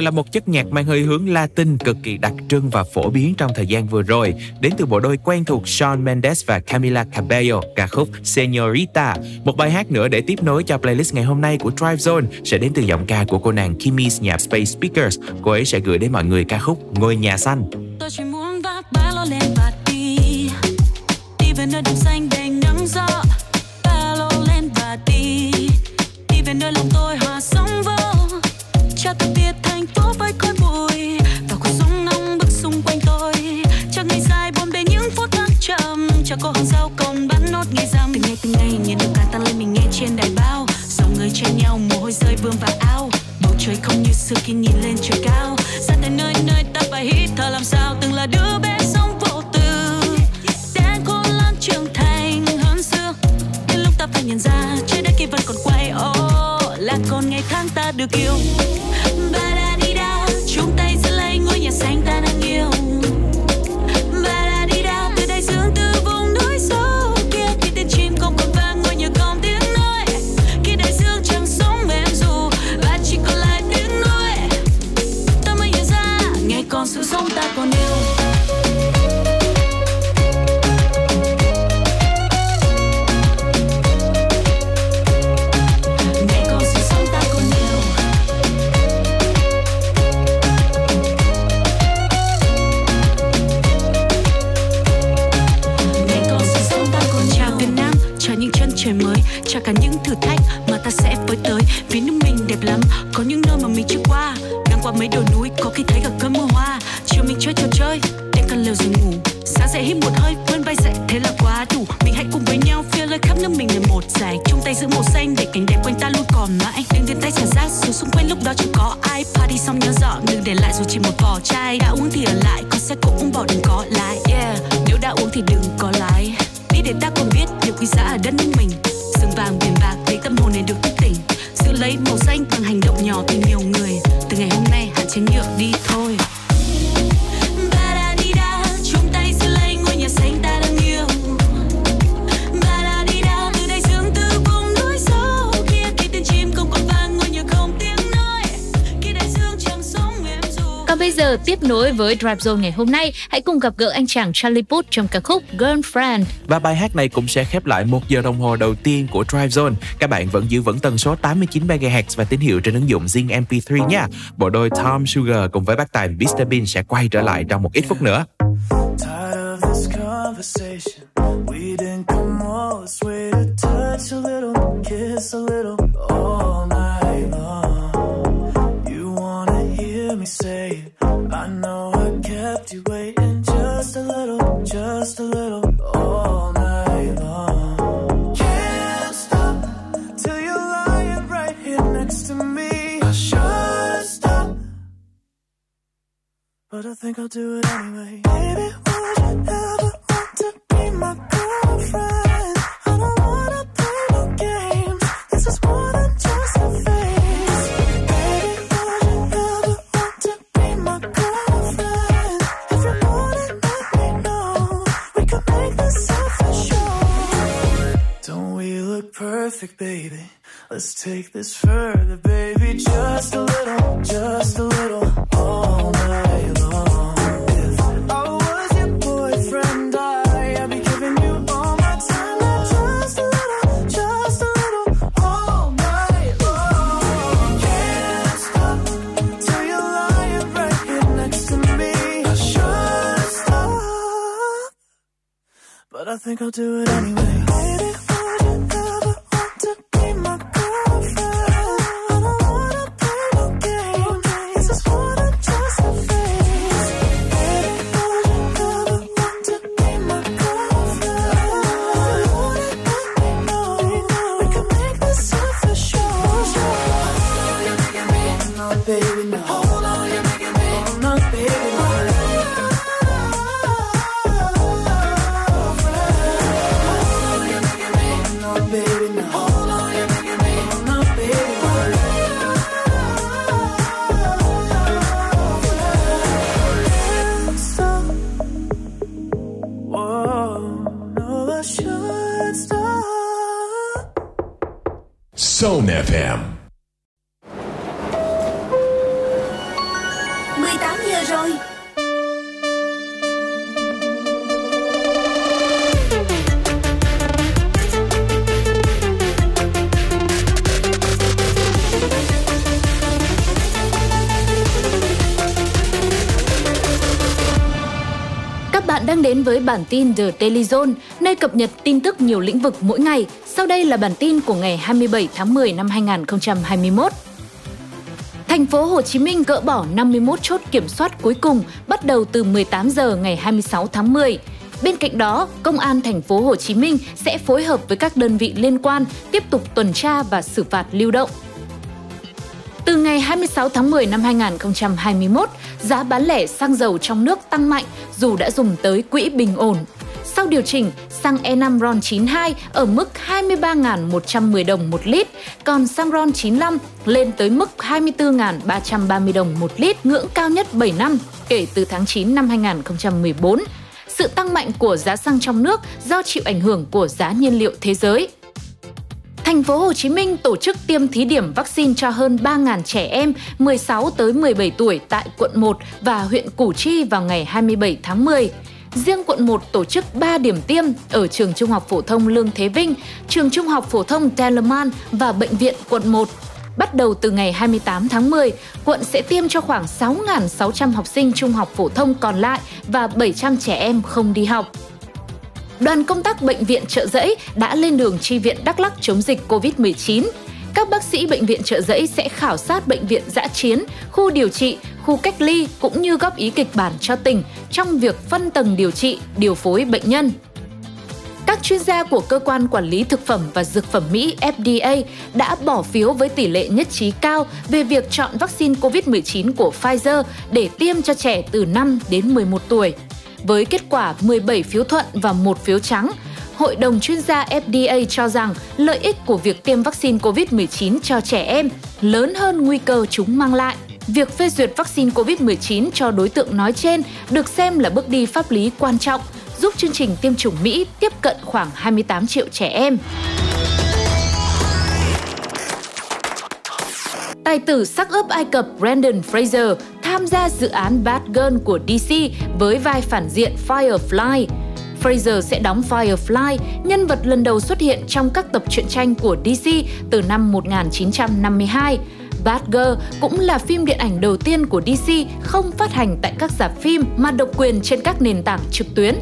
là một chất nhạc mang hơi hướng Latin cực kỳ đặc trưng và phổ biến trong thời gian vừa rồi, đến từ bộ đôi quen thuộc Shawn Mendes và Camila Cabello, ca khúc Señorita. Một bài hát nữa để tiếp nối cho playlist ngày hôm nay của Drive Zone sẽ đến từ giọng ca của cô nàng Kimmy nhạc Space Speakers. Cô ấy sẽ gửi đến mọi người ca khúc Ngôi nhà xanh. Tôi Drive Zone ngày hôm nay, hãy cùng gặp gỡ anh chàng Charlie Puth trong ca khúc Girlfriend. Và bài hát này cũng sẽ khép lại một giờ đồng hồ đầu tiên của Drive Zone. Các bạn vẫn giữ vững tần số 89 MHz và tín hiệu trên ứng dụng Zing MP3 nha. Bộ đôi Tom Sugar cùng với bác tài Mr Bean sẽ quay trở lại trong một ít phút nữa. Tired of this. I think I'll do it anyway. Baby, would you ever want to be my girlfriend? I don't wanna play no games. This is more than just a phase. Baby, would you ever want to be my girlfriend? If you're bored, let me know. We could make this a show. Don't we look perfect, baby? Let's take this further, baby, just a little. go do it anyway. với bản tin The Daily Zone, nơi cập nhật tin tức nhiều lĩnh vực mỗi ngày. Sau đây là bản tin của ngày 27 tháng 10 năm 2021. Thành phố Hồ Chí Minh gỡ bỏ 51 chốt kiểm soát cuối cùng bắt đầu từ 18 giờ ngày 26 tháng 10. Bên cạnh đó, Công an thành phố Hồ Chí Minh sẽ phối hợp với các đơn vị liên quan tiếp tục tuần tra và xử phạt lưu động. Từ ngày 26 tháng 10 năm 2021, giá bán lẻ xăng dầu trong nước tăng mạnh dù đã dùng tới quỹ bình ổn. Sau điều chỉnh, xăng E5 RON92 ở mức 23.110 đồng một lít, còn xăng RON95 lên tới mức 24.330 đồng một lít, ngưỡng cao nhất 7 năm kể từ tháng 9 năm 2014. Sự tăng mạnh của giá xăng trong nước do chịu ảnh hưởng của giá nhiên liệu thế giới. Thành phố Hồ Chí Minh tổ chức tiêm thí điểm vaccine cho hơn 3.000 trẻ em 16 tới 17 tuổi tại quận 1 và huyện Củ Chi vào ngày 27 tháng 10. Riêng quận 1 tổ chức 3 điểm tiêm ở trường Trung học phổ thông Lương Thế Vinh, trường Trung học phổ thông Telemann và bệnh viện quận 1. Bắt đầu từ ngày 28 tháng 10, quận sẽ tiêm cho khoảng 6.600 học sinh trung học phổ thông còn lại và 700 trẻ em không đi học đoàn công tác Bệnh viện Trợ Giấy đã lên đường chi viện Đắk Lắk chống dịch COVID-19. Các bác sĩ Bệnh viện Trợ Giấy sẽ khảo sát bệnh viện giã chiến, khu điều trị, khu cách ly cũng như góp ý kịch bản cho tỉnh trong việc phân tầng điều trị, điều phối bệnh nhân. Các chuyên gia của Cơ quan Quản lý Thực phẩm và Dược phẩm Mỹ FDA đã bỏ phiếu với tỷ lệ nhất trí cao về việc chọn vaccine COVID-19 của Pfizer để tiêm cho trẻ từ 5 đến 11 tuổi. Với kết quả 17 phiếu thuận và một phiếu trắng, Hội đồng chuyên gia FDA cho rằng lợi ích của việc tiêm vaccine COVID-19 cho trẻ em lớn hơn nguy cơ chúng mang lại. Việc phê duyệt vaccine COVID-19 cho đối tượng nói trên được xem là bước đi pháp lý quan trọng, giúp chương trình tiêm chủng Mỹ tiếp cận khoảng 28 triệu trẻ em. Tài tử sắc ướp Ai Cập Brandon Fraser tham gia dự án Bad Girl của DC với vai phản diện Firefly. Fraser sẽ đóng Firefly, nhân vật lần đầu xuất hiện trong các tập truyện tranh của DC từ năm 1952. Bad Girl cũng là phim điện ảnh đầu tiên của DC không phát hành tại các rạp phim mà độc quyền trên các nền tảng trực tuyến.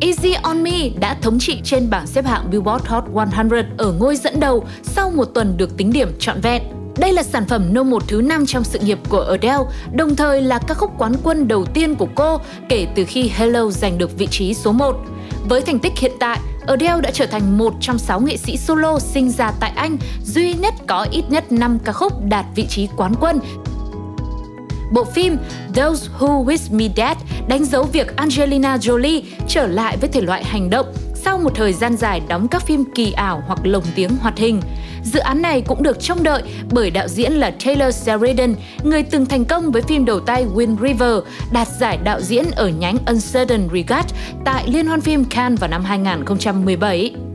Easy On Me đã thống trị trên bảng xếp hạng Billboard Hot 100 ở ngôi dẫn đầu sau một tuần được tính điểm trọn vẹn. Đây là sản phẩm nô một thứ năm trong sự nghiệp của Adele, đồng thời là ca khúc quán quân đầu tiên của cô kể từ khi Hello giành được vị trí số 1. Với thành tích hiện tại, Adele đã trở thành một trong sáu nghệ sĩ solo sinh ra tại Anh duy nhất có ít nhất 5 ca khúc đạt vị trí quán quân Bộ phim Those Who Wish Me Dead đánh dấu việc Angelina Jolie trở lại với thể loại hành động sau một thời gian dài đóng các phim kỳ ảo hoặc lồng tiếng hoạt hình. Dự án này cũng được trông đợi bởi đạo diễn là Taylor Sheridan, người từng thành công với phim đầu tay Wind River, đạt giải đạo diễn ở nhánh Uncertain Regard tại Liên hoan phim Cannes vào năm 2017.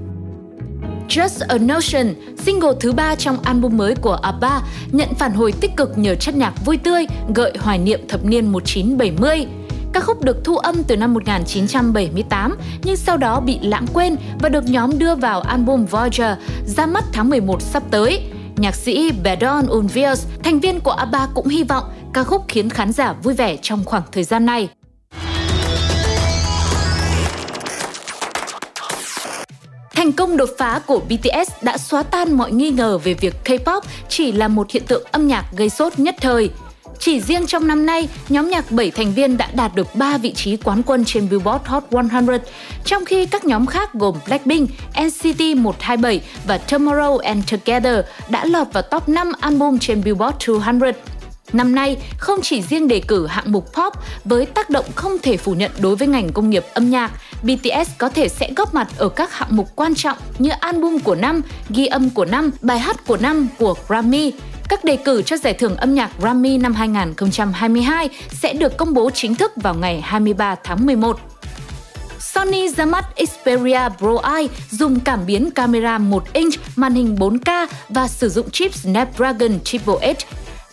Just a Notion, single thứ ba trong album mới của ABBA, nhận phản hồi tích cực nhờ chất nhạc vui tươi, gợi hoài niệm thập niên 1970. Ca khúc được thu âm từ năm 1978 nhưng sau đó bị lãng quên và được nhóm đưa vào album Voyager ra mắt tháng 11 sắp tới. Nhạc sĩ Bedon Ulvius, thành viên của ABBA cũng hy vọng ca khúc khiến khán giả vui vẻ trong khoảng thời gian này. Công đột phá của BTS đã xóa tan mọi nghi ngờ về việc K-pop chỉ là một hiện tượng âm nhạc gây sốt nhất thời. Chỉ riêng trong năm nay, nhóm nhạc 7 thành viên đã đạt được 3 vị trí quán quân trên Billboard Hot 100, trong khi các nhóm khác gồm Blackpink, NCT 127 và Tomorrow and Together đã lọt vào top 5 album trên Billboard 200. Năm nay, không chỉ riêng đề cử hạng mục pop với tác động không thể phủ nhận đối với ngành công nghiệp âm nhạc, BTS có thể sẽ góp mặt ở các hạng mục quan trọng như album của năm, ghi âm của năm, bài hát của năm của Grammy. Các đề cử cho giải thưởng âm nhạc Grammy năm 2022 sẽ được công bố chính thức vào ngày 23 tháng 11. Sony ra mắt Xperia Pro Eye dùng cảm biến camera 1 inch, màn hình 4K và sử dụng chip Snapdragon Triple Edge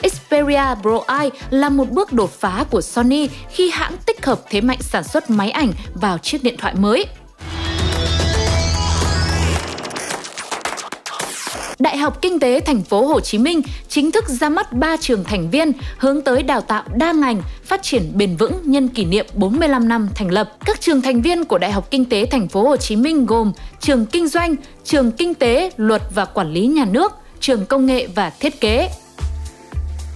Xperia Pro Eye là một bước đột phá của Sony khi hãng tích hợp thế mạnh sản xuất máy ảnh vào chiếc điện thoại mới. Đại học Kinh tế Thành phố Hồ Chí Minh chính thức ra mắt 3 trường thành viên hướng tới đào tạo đa ngành, phát triển bền vững nhân kỷ niệm 45 năm thành lập. Các trường thành viên của Đại học Kinh tế Thành phố Hồ Chí Minh gồm trường Kinh doanh, trường Kinh tế, Luật và Quản lý nhà nước, trường Công nghệ và Thiết kế.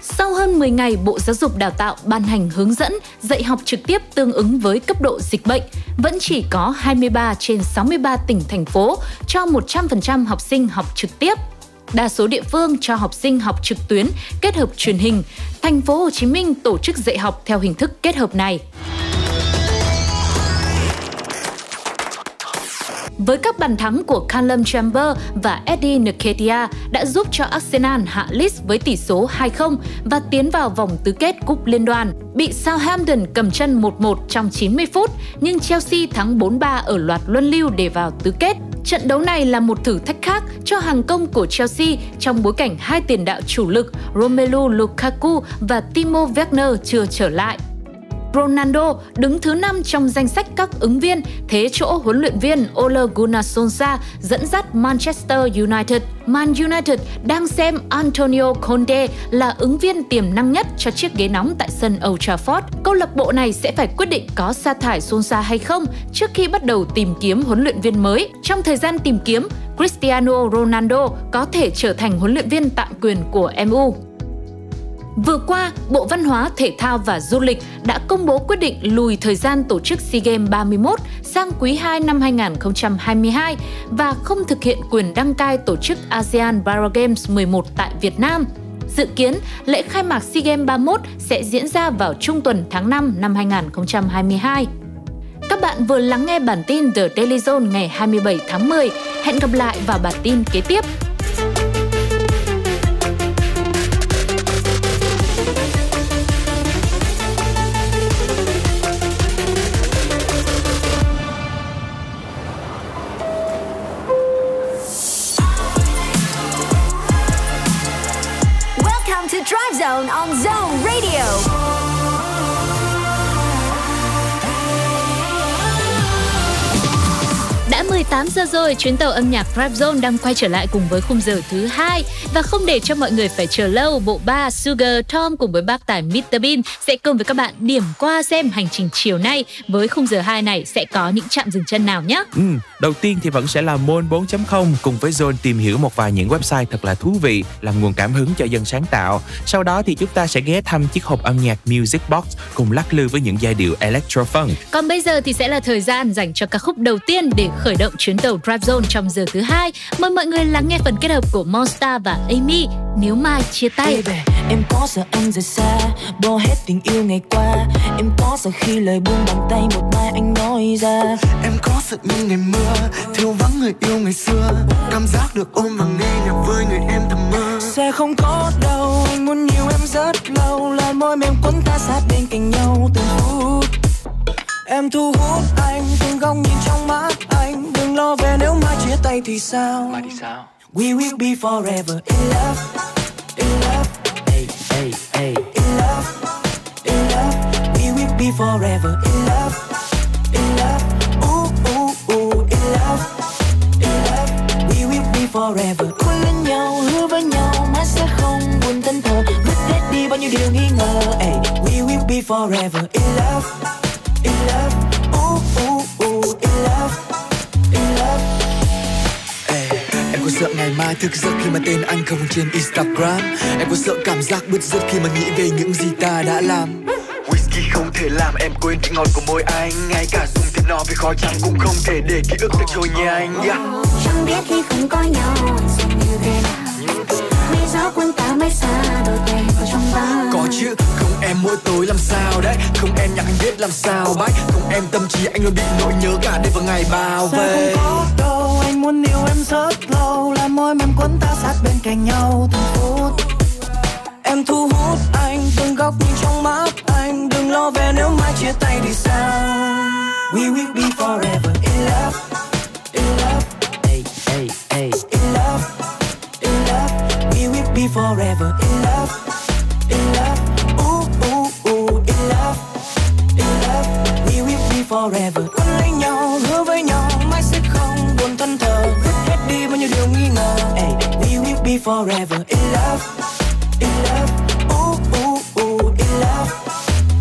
Sau hơn 10 ngày, Bộ Giáo dục Đào tạo ban hành hướng dẫn dạy học trực tiếp tương ứng với cấp độ dịch bệnh, vẫn chỉ có 23 trên 63 tỉnh thành phố cho 100% học sinh học trực tiếp. Đa số địa phương cho học sinh học trực tuyến kết hợp truyền hình. Thành phố Hồ Chí Minh tổ chức dạy học theo hình thức kết hợp này. Với các bàn thắng của Callum Chamber và Eddie Nketiah đã giúp cho Arsenal hạ list với tỷ số 2-0 và tiến vào vòng tứ kết cúp liên đoàn. Bị Southampton cầm chân 1-1 trong 90 phút, nhưng Chelsea thắng 4-3 ở loạt luân lưu để vào tứ kết. Trận đấu này là một thử thách khác cho hàng công của Chelsea trong bối cảnh hai tiền đạo chủ lực Romelu Lukaku và Timo Werner chưa trở lại. Ronaldo đứng thứ 5 trong danh sách các ứng viên, thế chỗ huấn luyện viên Ole Gunnar Solskjaer dẫn dắt Manchester United. Man United đang xem Antonio Conte là ứng viên tiềm năng nhất cho chiếc ghế nóng tại sân Old Trafford. Câu lạc bộ này sẽ phải quyết định có sa thải Solskjaer hay không trước khi bắt đầu tìm kiếm huấn luyện viên mới. Trong thời gian tìm kiếm, Cristiano Ronaldo có thể trở thành huấn luyện viên tạm quyền của MU. Vừa qua, Bộ Văn hóa, Thể thao và Du lịch đã công bố quyết định lùi thời gian tổ chức SEA Games 31 sang quý 2 năm 2022 và không thực hiện quyền đăng cai tổ chức ASEAN Para Games 11 tại Việt Nam. Dự kiến, lễ khai mạc SEA Games 31 sẽ diễn ra vào trung tuần tháng 5 năm 2022. Các bạn vừa lắng nghe bản tin The Daily Zone ngày 27 tháng 10. Hẹn gặp lại vào bản tin kế tiếp. Welcome to Drive Zone on Zone Radio. 18 giờ rồi, chuyến tàu âm nhạc Rap Zone đang quay trở lại cùng với khung giờ thứ hai và không để cho mọi người phải chờ lâu, bộ ba Sugar Tom cùng với bác tài Mr Bean sẽ cùng với các bạn điểm qua xem hành trình chiều nay với khung giờ 2 này sẽ có những chạm dừng chân nào nhé. Ừ, đầu tiên thì vẫn sẽ là Môn 4.0 cùng với Zone tìm hiểu một vài những website thật là thú vị làm nguồn cảm hứng cho dân sáng tạo. Sau đó thì chúng ta sẽ ghé thăm chiếc hộp âm nhạc Music Box cùng lắc lư với những giai điệu electro funk. Còn bây giờ thì sẽ là thời gian dành cho ca khúc đầu tiên để khởi động chuyến tàu Drive Zone trong giờ thứ hai. Mời mọi người lắng nghe phần kết hợp của Monster và Amy. Nếu mai chia tay. Baby, em có sợ anh rời xa. Bỏ hết tình yêu ngày qua. Em có sợ khi lời buông bàn tay một mai anh nói ra. Em có sợ những ngày mưa. Thiếu vắng người yêu ngày xưa. Cảm giác được ôm và nghe nhạc với người em thầm mơ. Sẽ không có đâu. Anh muốn nhiều em rất lâu. Là môi mềm quấn ta sát bên cạnh nhau từng phút. Em thu hút anh. Từng góc nhìn trong mắt anh đừng lo về nếu mai chia tay thì sao? Mai thì sao? We will be forever in love in love. Hey hey hey. In love in love. We will be forever in love in love. Ooh ooh ooh. In love in love. We will be forever. Quên lên nhau hứa với nhau mãi sẽ không buồn thân thờ. Vứt hết đi bao nhiêu điều nghi ngờ. Hey, we will be forever in love in love có sợ ngày mai thức giấc khi mà tên anh không trên Instagram? Em có sợ cảm giác bứt rứt khi mà nghĩ về những gì ta đã làm? Whisky không thể làm em quên vị ngọt của môi anh. Ngay cả dùng thêm nó với khói trắng cũng không thể để ký ức được trôi nhanh yeah. Chẳng biết khi không có nhau sống như thế nào. Vì gió cuốn ta mãi xa đôi tay vào trong bao. Có chứ, không em mỗi tối làm sao đấy? Không em nhạc anh biết làm sao bách Không em tâm trí anh luôn bị nỗi nhớ cả đêm và ngày bao về không có đâu anh muốn yêu em rất lâu, là môi mềm quấn ta sát bên cạnh nhau từng phút. Em thu hút anh, từng góc nhìn trong mắt anh, đừng lo về nếu mai chia tay thì sao? We will be forever in love in love, hey hey hey. In love in love, we will be forever in love in love. Ooh ooh ooh, in love in love, we will be forever. Quấn lấy nhau, hứa với nhau, mai sẽ hết nhiêu điều nghi ngờ. Hey, we will be forever in love in love. Ooh ooh ooh in love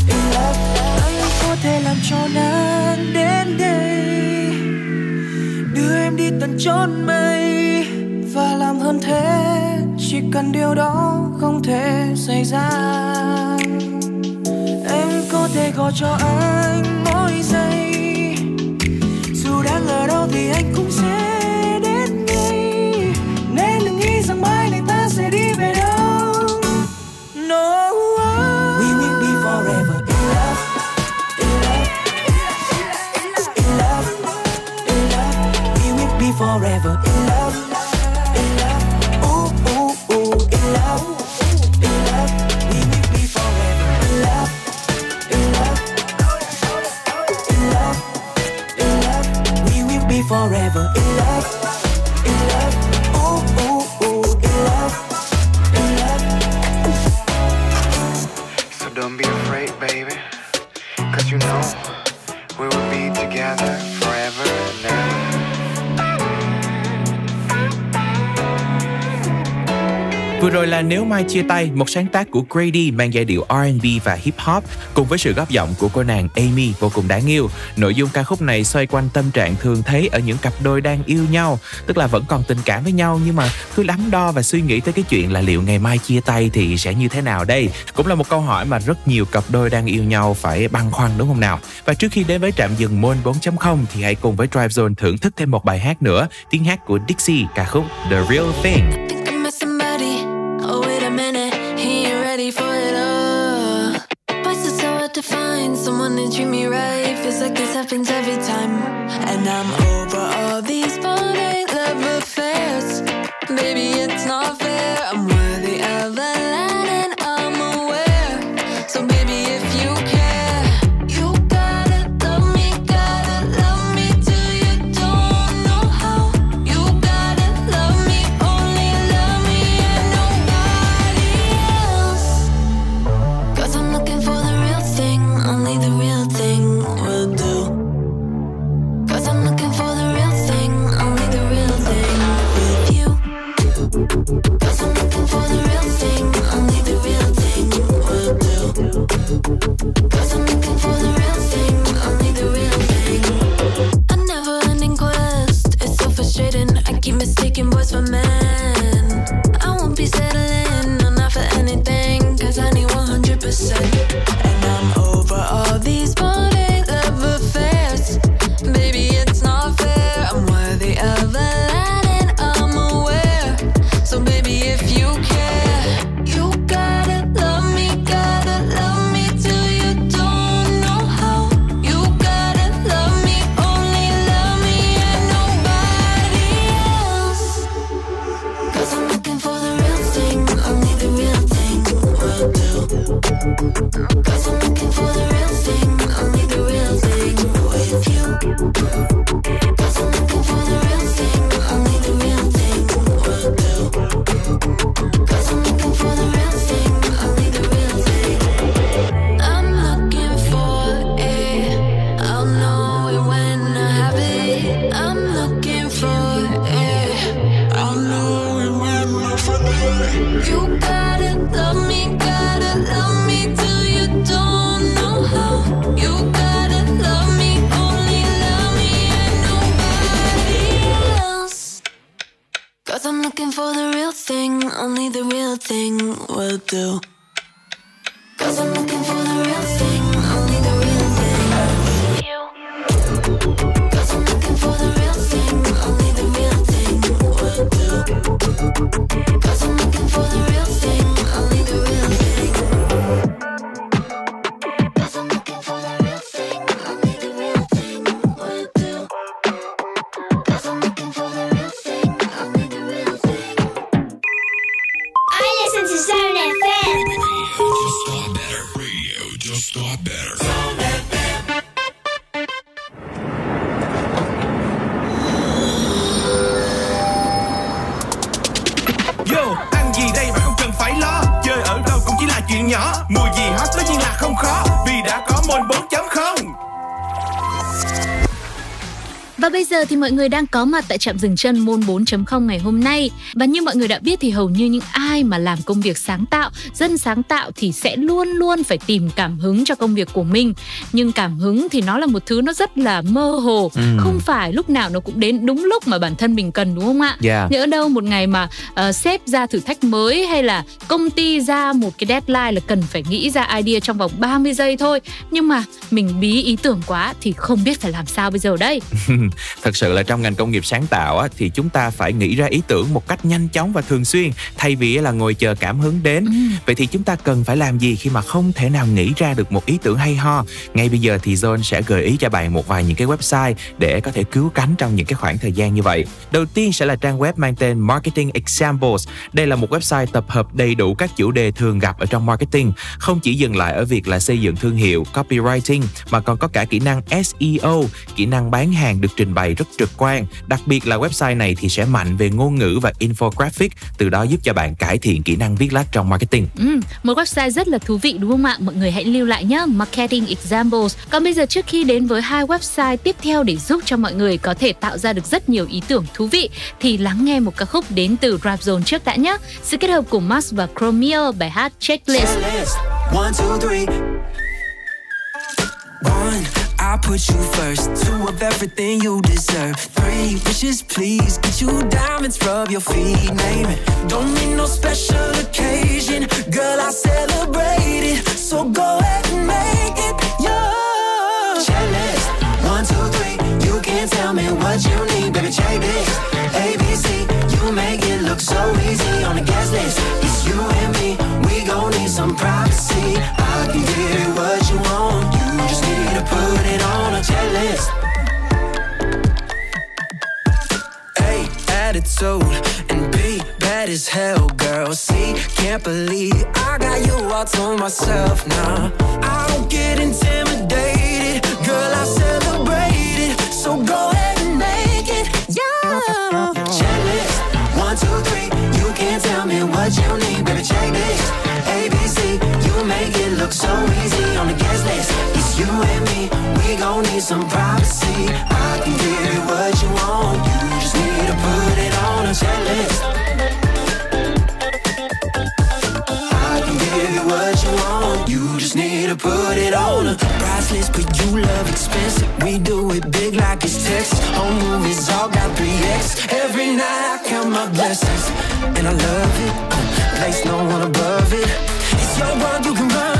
in love. Anh có thể làm cho nắng đến đây. Đưa em đi tận chốn mây. Và làm hơn thế chỉ cần điều đó không thể xảy ra. Em có thể gọi cho anh mỗi giây. Dù đang ở đâu thì anh cũng sẽ forever in love. Vừa rồi là Nếu Mai Chia Tay, một sáng tác của Grady mang giai điệu R&B và hip hop cùng với sự góp giọng của cô nàng Amy vô cùng đáng yêu. Nội dung ca khúc này xoay quanh tâm trạng thường thấy ở những cặp đôi đang yêu nhau, tức là vẫn còn tình cảm với nhau nhưng mà cứ đắn đo và suy nghĩ tới cái chuyện là liệu ngày mai chia tay thì sẽ như thế nào đây? Cũng là một câu hỏi mà rất nhiều cặp đôi đang yêu nhau phải băn khoăn đúng không nào? Và trước khi đến với trạm dừng Moon 4.0 thì hãy cùng với Drive Zone thưởng thức thêm một bài hát nữa, tiếng hát của Dixie, ca khúc The Real Thing. Happens every time. And I'm over Cause Và bây giờ thì mọi người đang có mặt tại trạm dừng chân môn 4.0 ngày hôm nay. Và như mọi người đã biết thì hầu như những ai mà làm công việc sáng tạo, dân sáng tạo thì sẽ luôn luôn phải tìm cảm hứng cho công việc của mình. Nhưng cảm hứng thì nó là một thứ nó rất là mơ hồ, Ừ. không phải lúc nào nó cũng đến đúng lúc mà bản thân mình cần đúng không ạ? Yeah. Nhỡ đâu một ngày mà uh, sếp ra thử thách mới hay là công ty ra một cái deadline là cần phải nghĩ ra idea trong vòng 30 giây thôi, nhưng mà mình bí ý tưởng quá thì không biết phải làm sao bây giờ đây. <laughs> Thật sự là trong ngành công nghiệp sáng tạo á, thì chúng ta phải nghĩ ra ý tưởng một cách nhanh chóng và thường xuyên thay vì là ngồi chờ cảm hứng đến. Vậy thì chúng ta cần phải làm gì khi mà không thể nào nghĩ ra được một ý tưởng hay ho? Ngay bây giờ thì Zone sẽ gợi ý cho bạn một vài những cái website để có thể cứu cánh trong những cái khoảng thời gian như vậy. Đầu tiên sẽ là trang web mang tên Marketing Examples. Đây là một website tập hợp đầy đủ các chủ đề thường gặp ở trong marketing, không chỉ dừng lại ở việc là xây dựng thương hiệu, copywriting mà còn có cả kỹ năng SEO, kỹ năng bán hàng được trình trình bày rất trực quan. Đặc biệt là website này thì sẽ mạnh về ngôn ngữ và infographic, từ đó giúp cho bạn cải thiện kỹ năng viết lách trong marketing. Ừ, một website rất là thú vị đúng không ạ? Mọi người hãy lưu lại nhé, Marketing Examples. Còn bây giờ trước khi đến với hai website tiếp theo để giúp cho mọi người có thể tạo ra được rất nhiều ý tưởng thú vị thì lắng nghe một ca khúc đến từ Rap Zone trước đã nhé. Sự kết hợp của Max và Chromeo bài hát Checklist. One, two, three. One, I put you first. Two of everything you deserve. Three wishes, please. Get you diamonds, rub your feet, name it. Don't need no special occasion, girl. I celebrate it. So go ahead and make it yours. Checklist. One, two, three. You can tell me what you need, baby. Check this. ABC. You make it look so easy on the guest list. It's you and me. We gon' need some privacy. I can give you what you want. Just need to put it on a checklist. A attitude and B bad as hell, girl. C can't believe I got you all to myself now. I don't get intimidated, girl. I celebrate it. So go ahead and make it, yeah. Checklist one, two, three. You can't tell me what you need, baby. Check this. ABC, you make it look so easy on the you and me. We gon' need some privacy. I can give you what you want. You just need to put it on a checklist. I can give you what you want. You just need to put it on a price list. But you love expensive. We do it big like it's Texas. Home movies all got 3X. Every night I count my blessings. And I love it. Uh, place no one above it. It's your world, you can run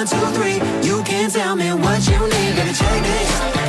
One, two, three. You can't tell me what you need, baby. Check this.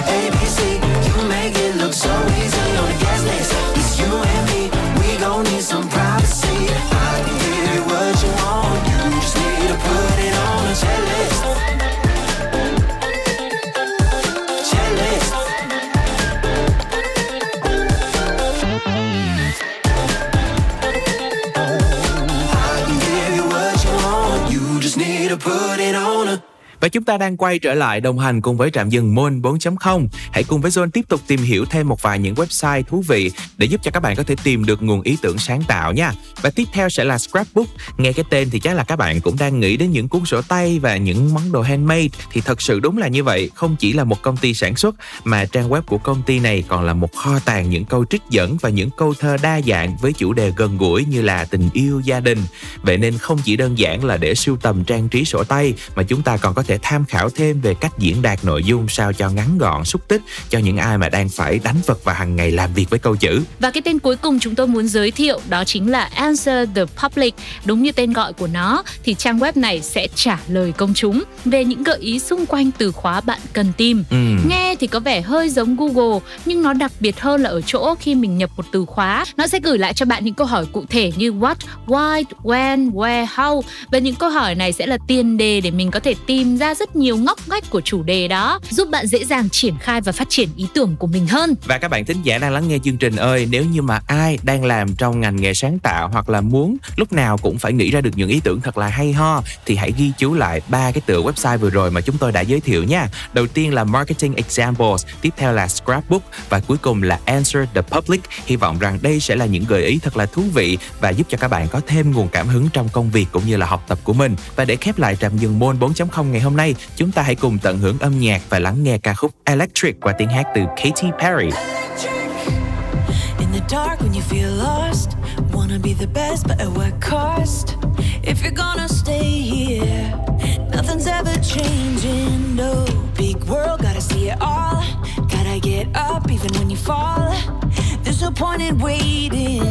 Và chúng ta đang quay trở lại đồng hành cùng với trạm dừng Moon 4.0. Hãy cùng với Zone tiếp tục tìm hiểu thêm một vài những website thú vị để giúp cho các bạn có thể tìm được nguồn ý tưởng sáng tạo nha. Và tiếp theo sẽ là Scrapbook. Nghe cái tên thì chắc là các bạn cũng đang nghĩ đến những cuốn sổ tay và những món đồ handmade. Thì thật sự đúng là như vậy, không chỉ là một công ty sản xuất mà trang web của công ty này còn là một kho tàng những câu trích dẫn và những câu thơ đa dạng với chủ đề gần gũi như là tình yêu, gia đình. Vậy nên không chỉ đơn giản là để sưu tầm trang trí sổ tay mà chúng ta còn có thể tham khảo thêm về cách diễn đạt nội dung sao cho ngắn gọn, xúc tích cho những ai mà đang phải đánh vật và hàng ngày làm việc với câu chữ. Và cái tên cuối cùng chúng tôi muốn giới thiệu đó chính là Answer the Public. Đúng như tên gọi của nó thì trang web này sẽ trả lời công chúng về những gợi ý xung quanh từ khóa bạn cần tìm. Ừ. Nghe thì có vẻ hơi giống Google nhưng nó đặc biệt hơn là ở chỗ khi mình nhập một từ khóa, nó sẽ gửi lại cho bạn những câu hỏi cụ thể như what, why, when, where, how và những câu hỏi này sẽ là tiền đề để mình có thể tìm ra rất nhiều ngóc ngách của chủ đề đó, giúp bạn dễ dàng triển khai và phát triển ý tưởng của mình hơn. Và các bạn thính giả đang lắng nghe chương trình ơi, nếu như mà ai đang làm trong ngành nghề sáng tạo hoặc là muốn lúc nào cũng phải nghĩ ra được những ý tưởng thật là hay ho thì hãy ghi chú lại ba cái tựa website vừa rồi mà chúng tôi đã giới thiệu nha. Đầu tiên là Marketing Examples, tiếp theo là Scrapbook và cuối cùng là Answer the Public. Hy vọng rằng đây sẽ là những gợi ý thật là thú vị và giúp cho các bạn có thêm nguồn cảm hứng trong công việc cũng như là học tập của mình. Và để khép lại trạm dừng môn 4.0 ngày hôm hôm nay, chúng ta hãy cùng tận hưởng âm nhạc và lắng nghe ca khúc Electric qua tiếng hát từ Katy Perry. Dark when you feel lost, wanna be the best, but at what cost? If you're gonna stay here, nothing's ever changing. No big world, gotta see it all. Gotta get up even when you fall. There's no point in waiting.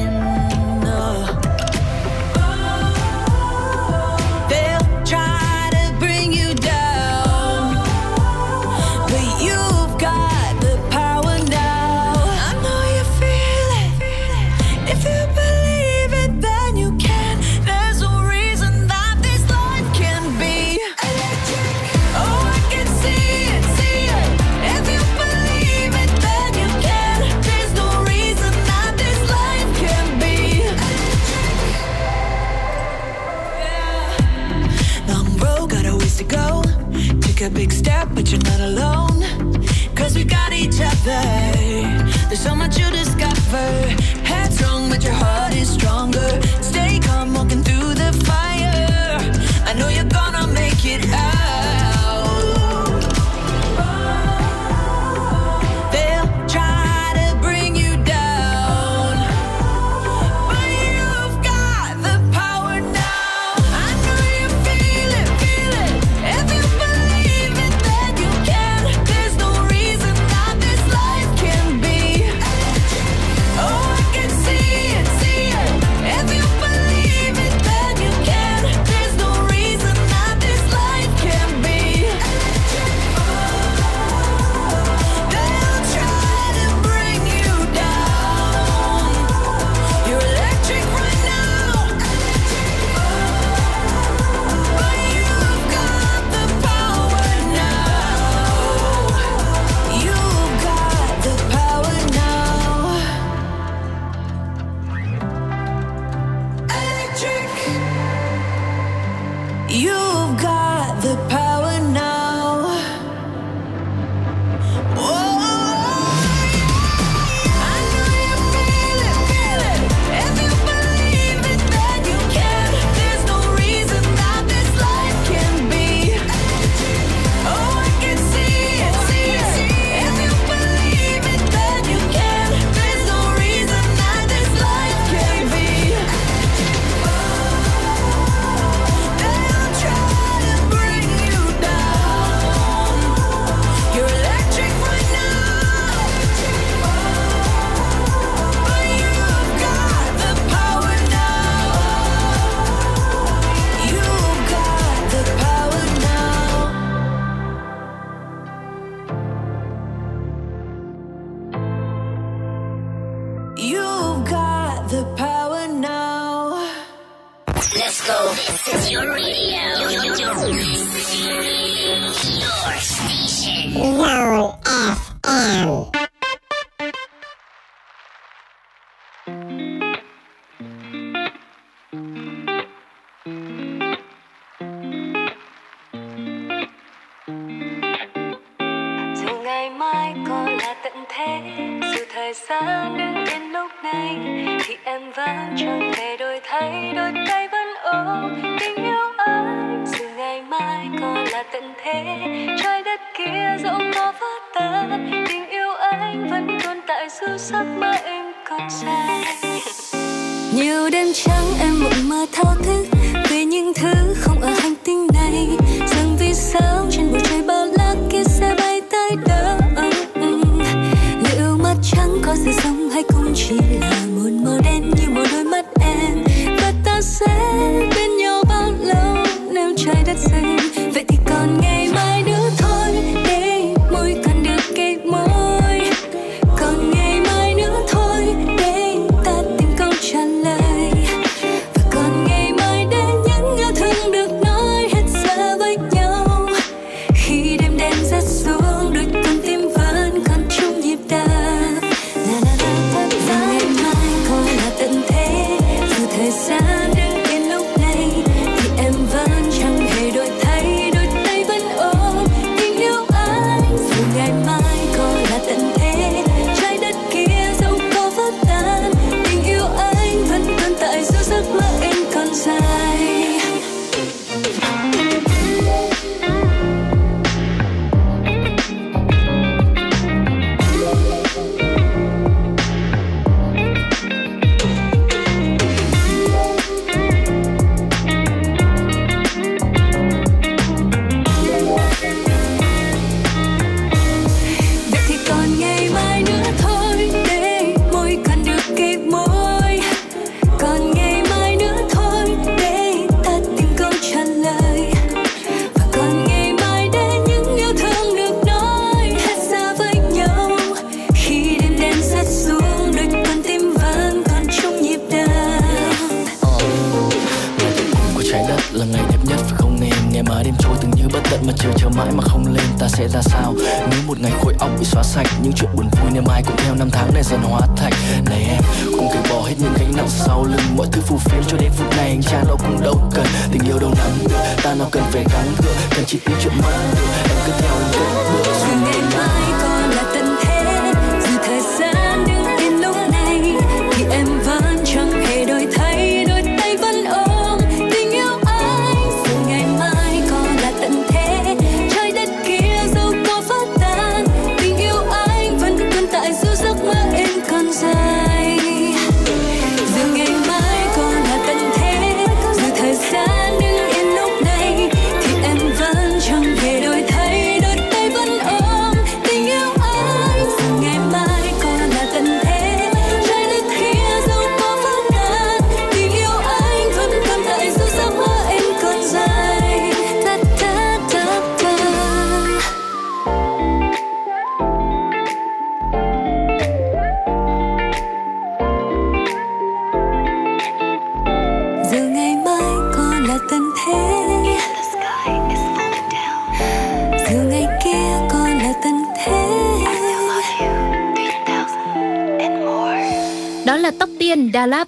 No. take a big step, but you're not alone. Cause we got each other. There's so much you discover. Headstrong, but your heart is stronger. Stay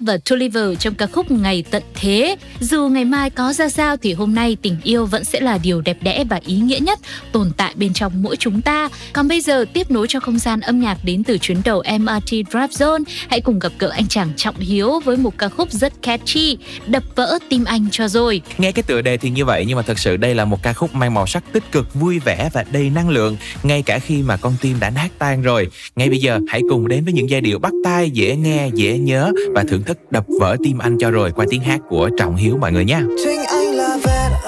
và Tolliver trong ca khúc Ngày tận thế. Dù ngày mai có ra sao thì hôm nay tình yêu vẫn sẽ là điều đẹp đẽ và ý nghĩa nhất tồn tại bên trong mỗi chúng ta. Còn bây giờ tiếp nối cho không gian âm nhạc đến từ chuyến tàu MRT Drive Zone, hãy cùng gặp gỡ anh chàng Trọng Hiếu với một ca khúc rất catchy, đập vỡ tim anh cho rồi. Nghe cái tựa đề thì như vậy nhưng mà thật sự đây là một ca khúc mang màu sắc tích cực, vui vẻ và đầy năng lượng ngay cả khi mà con tim đã nát tan rồi. Ngay bây giờ hãy cùng đến với những giai điệu bắt tai, dễ nghe, dễ nhớ và thưởng thức đập vỡ tim anh cho rồi qua tiếng hát của Trọng Hiếu mọi người nha. Chính anh là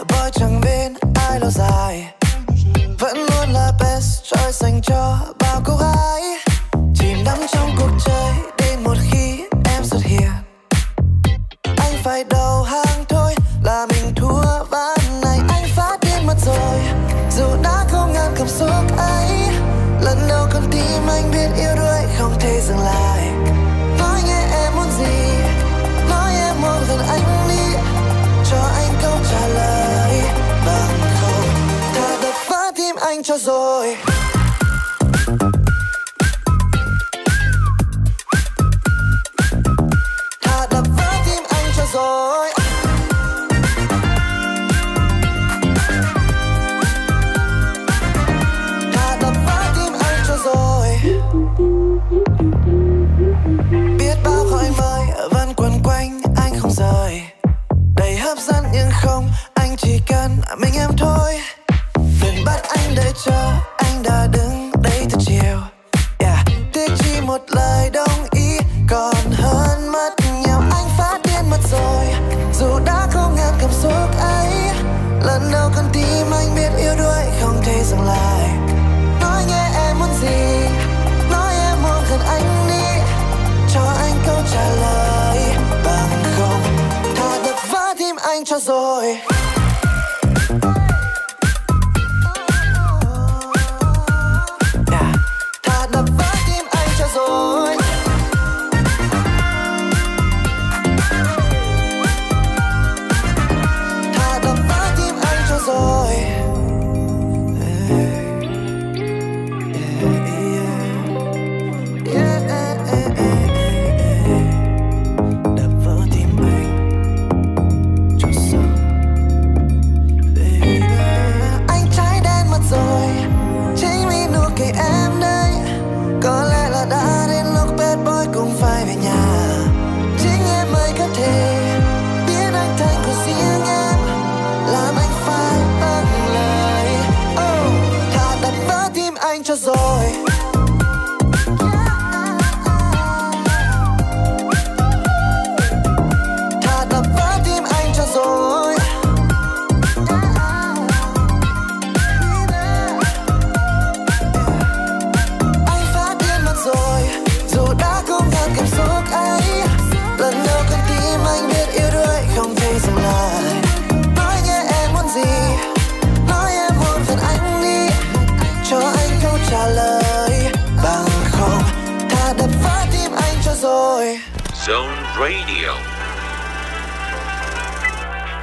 boy chẳng bên ai lâu dài cho bao cô gái. Chìm đắm trong cuộc chơi đến một khi em xuất hiện. Anh phải đầu hàng thôi, là mình thua ván này. Anh phát điên mất rồi, dù đã không ngăn cảm xúc ấy. Lần đầu con tim anh biết yêu đuối không thể dừng lại. Nói nghe em muốn gì, Nói em muốn gần anh đi. Cho anh câu trả lời Bằng không. Thà đập phá tim anh cho rồi. Vì nụ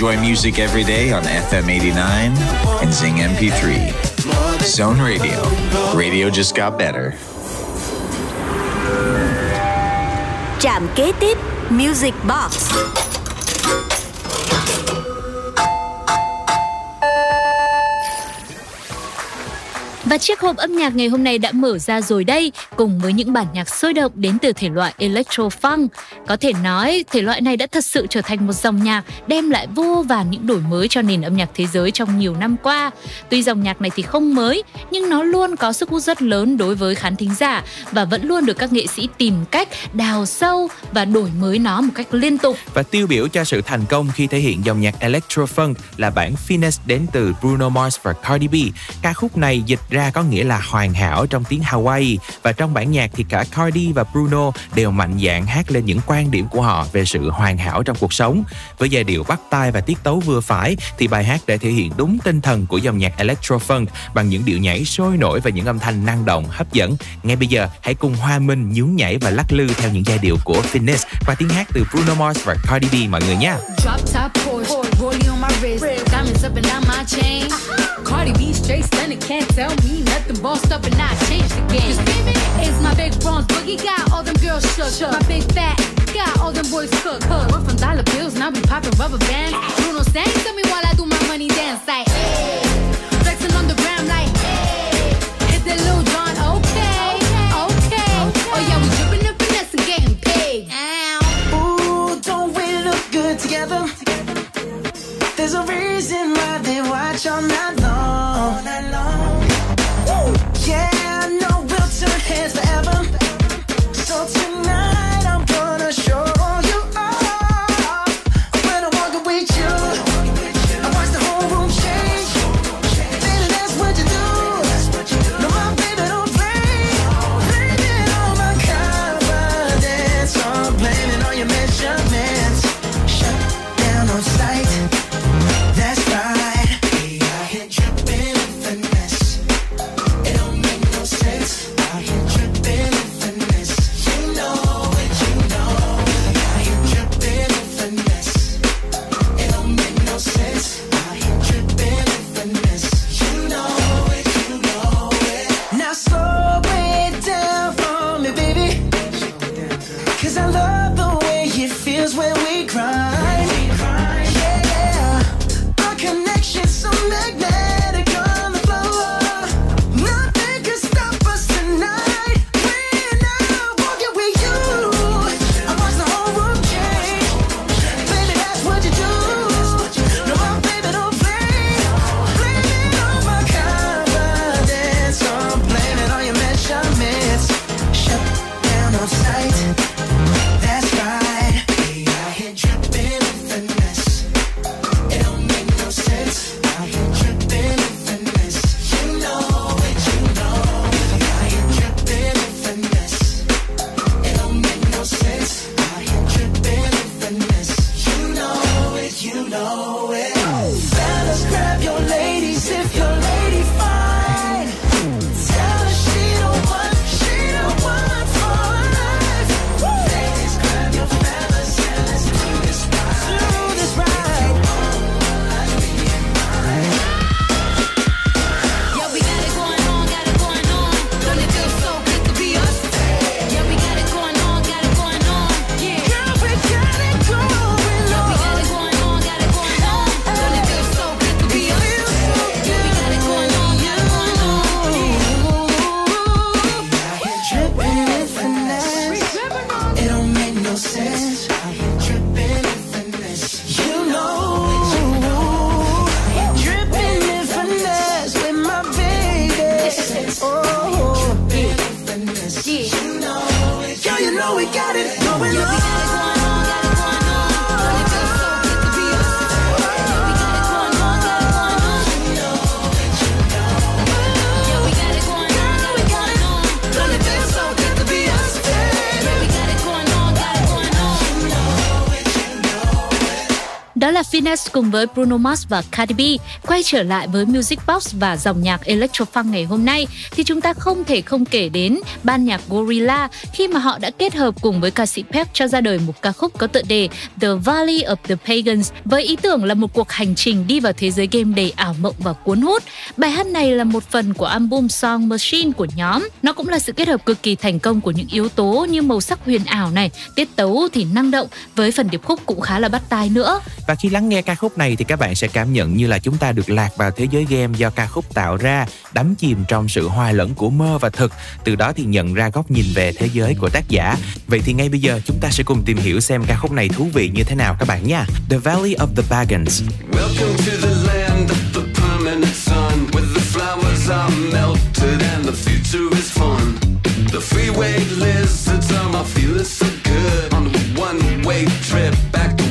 Enjoy music every day on FM 89 and Zing MP3. Zone Radio. Radio just got better. Trạm kế tiếp Music Box Và chiếc hộp âm nhạc ngày hôm nay đã mở ra rồi đây, cùng với những bản nhạc sôi động đến từ thể loại electro funk. Có thể nói, thể loại này đã thật sự trở thành một dòng nhạc đem lại vô vàn những đổi mới cho nền âm nhạc thế giới trong nhiều năm qua. Tuy dòng nhạc này thì không mới, nhưng nó luôn có sức hút rất lớn đối với khán thính giả và vẫn luôn được các nghệ sĩ tìm cách đào sâu và đổi mới nó một cách liên tục. Và tiêu biểu cho sự thành công khi thể hiện dòng nhạc electro funk là bản Finesse đến từ Bruno Mars và Cardi B. Ca khúc này dịch ra ra có nghĩa là hoàn hảo trong tiếng Hawaii và trong bản nhạc thì cả Cardi và Bruno đều mạnh dạn hát lên những quan điểm của họ về sự hoàn hảo trong cuộc sống. Với giai điệu bắt tai và tiết tấu vừa phải thì bài hát đã thể hiện đúng tinh thần của dòng nhạc electro funk bằng những điệu nhảy sôi nổi và những âm thanh năng động hấp dẫn. Ngay bây giờ hãy cùng Hoa Minh nhún nhảy và lắc lư theo những giai điệu của Finesse qua tiếng hát từ Bruno Mars và Cardi B mọi người nhé. Drop top Porsche, on my wrist, diamonds up and down my chain. Cardi B straight stunning, can't tell me nothing. Bossed up and I changed the game. It's my big bronze boogie, got all them girls shook. My big fat, got all them boys cooked. We're from dollar bills, now we popping rubber bands. Bruno sang to me while I do my money dance like. Hey. Flexing on the gram like. Hey. Hit that Lil Jon, okay, okay. Oh yeah, we dripping and finesse and getting paid. Ooh, don't we look good together? There's a reason why they watch all night long. All night long. Martinez cùng với Bruno Mars và Cardi B quay trở lại với Music Box và dòng nhạc electro funk ngày hôm nay, thì chúng ta không thể không kể đến ban nhạc Gorilla khi mà họ đã kết hợp cùng với ca sĩ Pep cho ra đời một ca khúc có tựa đề The Valley of the Pagans với ý tưởng là một cuộc hành trình đi vào thế giới game đầy ảo mộng và cuốn hút. Bài hát này là một phần của album Song Machine của nhóm. Nó cũng là sự kết hợp cực kỳ thành công của những yếu tố như màu sắc huyền ảo này, tiết tấu thì năng động với phần điệp khúc cũng khá là bắt tai nữa. Và khi lắng nghe ca khúc này thì các bạn sẽ cảm nhận như là chúng ta được lạc vào thế giới game do ca khúc tạo ra, đắm chìm trong sự hòa lẫn của mơ và thực, từ đó thì nhận ra góc nhìn về thế giới của tác giả. Vậy thì ngay bây giờ chúng ta sẽ cùng tìm hiểu xem ca khúc này thú vị như thế nào các bạn nha. The Valley of the Pagans. Welcome to the land of the are melted and the future is fun. The freeway lizards are my feeling so good on a one-way trip back to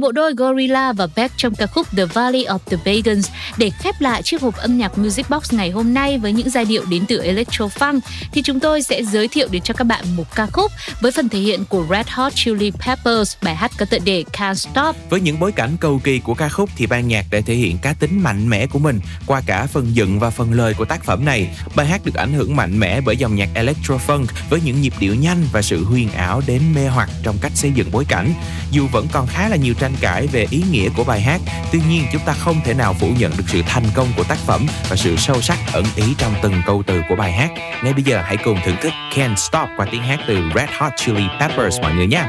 bộ đôi Gorilla và Beck trong ca khúc The Valley of the Pagans để khép lại chiếc hộp âm nhạc Music Box ngày hôm nay với những giai điệu đến từ electro funk thì chúng tôi sẽ giới thiệu đến cho các bạn một ca khúc với phần thể hiện của Red Hot Chili Peppers bài hát có tựa đề Can't Stop. Với những bối cảnh cầu kỳ của ca khúc thì ban nhạc đã thể hiện cá tính mạnh mẽ của mình qua cả phần dựng và phần lời của tác phẩm này. Bài hát được ảnh hưởng mạnh mẽ bởi dòng nhạc electro funk với những nhịp điệu nhanh và sự huyền ảo đến mê hoặc trong cách xây dựng bối cảnh. Dù vẫn còn khá là nhiều tranh cãi về ý nghĩa của bài hát, tuy nhiên chúng ta không thể nào phủ nhận được sự thành công của tác phẩm và sự sâu sắc ẩn ý trong từng câu từ của bài hát. Ngay bây giờ hãy cùng thưởng thức Can't Stop qua tiếng hát từ Red Hot Chili Peppers mọi người nhé.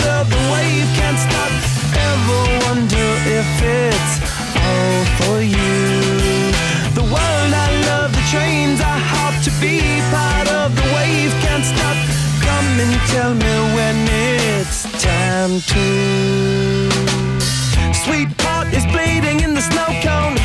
water, the wave can't stop. Ever wonder if it's all for you? The world I love, the trains I hop to be part of. The wave can't stop. Come and tell me when it's time to. Sweetheart is bleeding in the snow cone.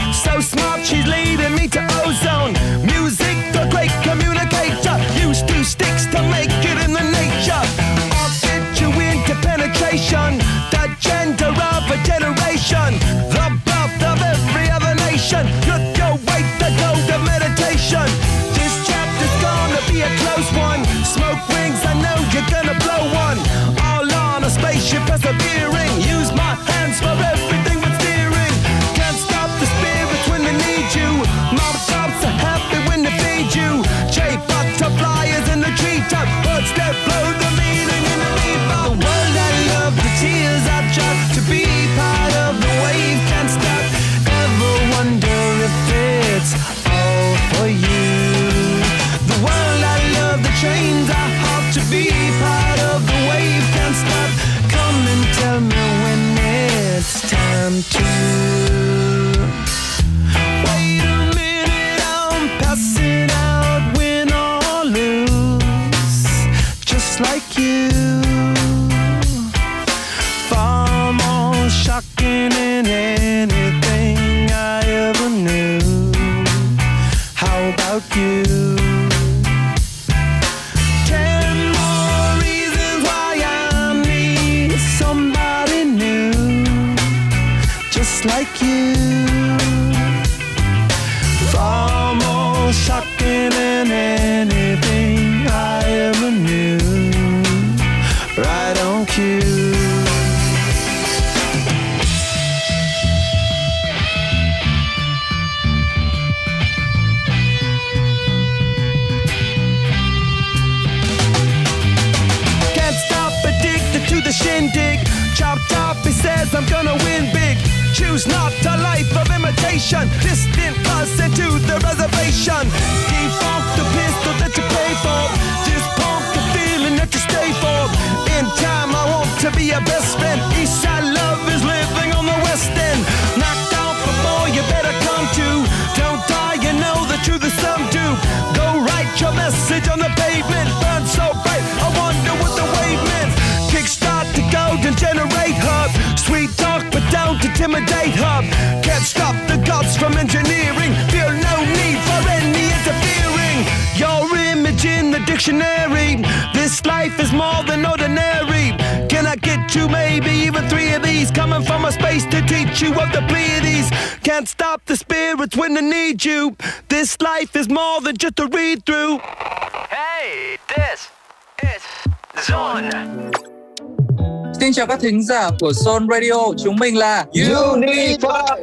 thính giả của Son Radio. Chúng mình là Unify.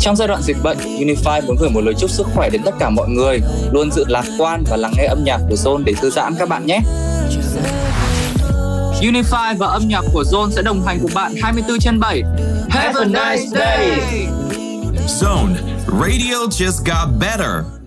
Trong giai đoạn dịch bệnh, Unify muốn gửi một lời chúc sức khỏe đến tất cả mọi người, luôn giữ lạc quan và lắng nghe âm nhạc của Zone để thư giãn các bạn nhé. Unify và âm nhạc của Zone sẽ đồng hành cùng bạn 24 trên 7. Have a nice day! Zone, radio just got better.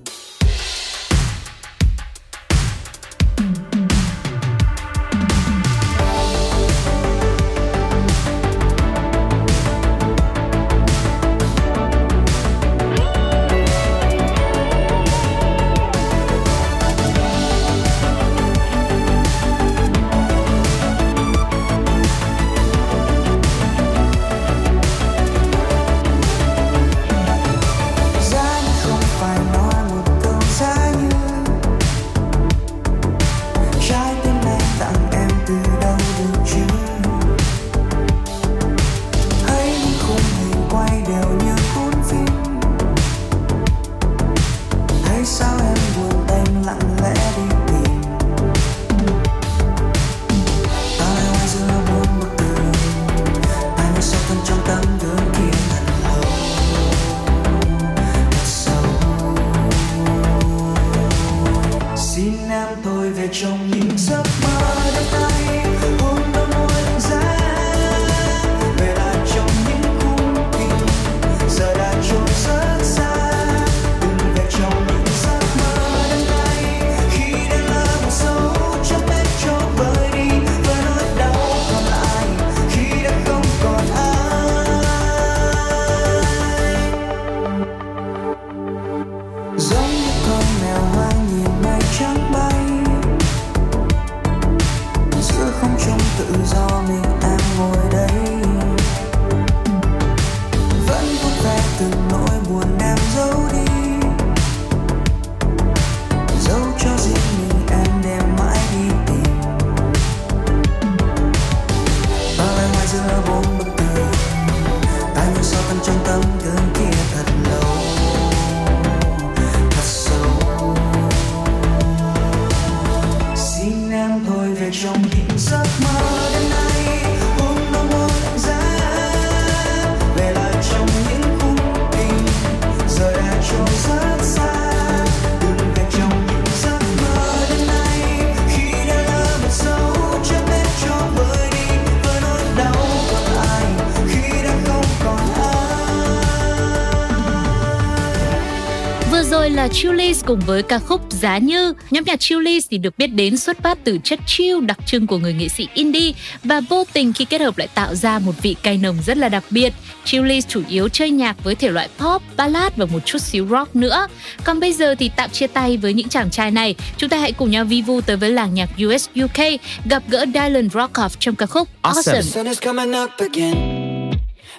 Cùng với ca khúc Giá Như. Nhóm nhạc Chillies thì được biết đến xuất phát từ chất chill đặc trưng của người nghệ sĩ indie và vô tình khi kết hợp lại tạo ra một vị cay nồng rất là đặc biệt. Chillies chủ yếu chơi nhạc với thể loại pop, ballad và một chút xíu rock nữa. Còn bây giờ thì tạm chia tay với những chàng trai này, chúng ta hãy cùng nhau vi vu tới với làng nhạc US UK gặp gỡ Dylan Rockoff trong ca khúc Awesome. Again.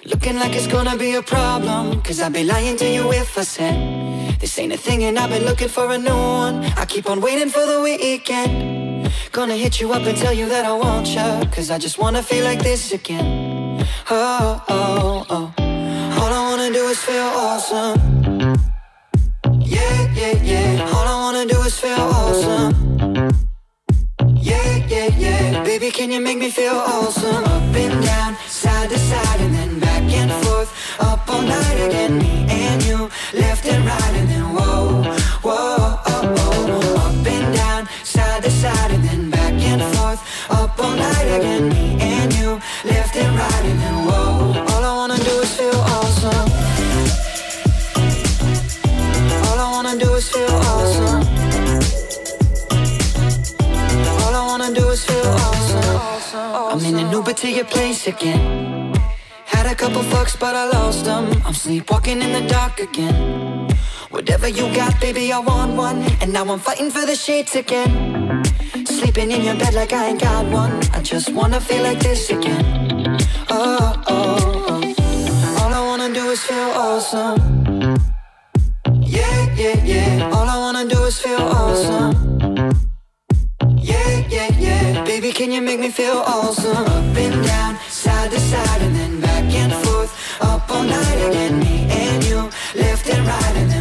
Looking like it's gonna be a problem. Cause I'd be lying to you if I said this ain't a thing and I've been looking for a new one. I keep on waiting for the weekend. Gonna hit you up and tell you that I want you. Cause I just wanna feel like this again. Oh, oh, oh. All I wanna do is feel awesome. I'm in an Uber to your place again. Had a couple fucks, but I lost them. I'm sleepwalking in the dark again. Whatever you got, baby, I want one. And now I'm fighting for the sheets again. Sleeping in your bed like I ain't got one. I just wanna feel like this again. Oh, oh, oh. All I wanna do is feel awesome. Yeah, yeah, yeah. All I wanna do is feel awesome. Can you make me feel awesome? Up and down, side to side, and then back and forth. Up all night again, me and you. Left and right, and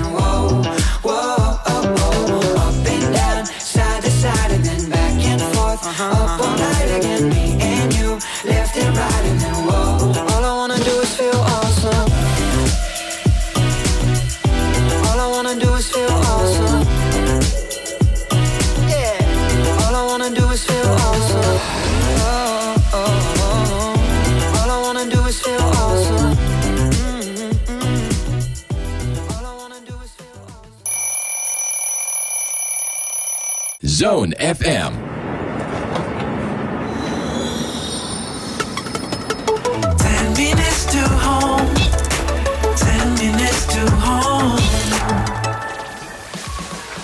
Zone FM. Ten minutes to home. Ten minutes to home.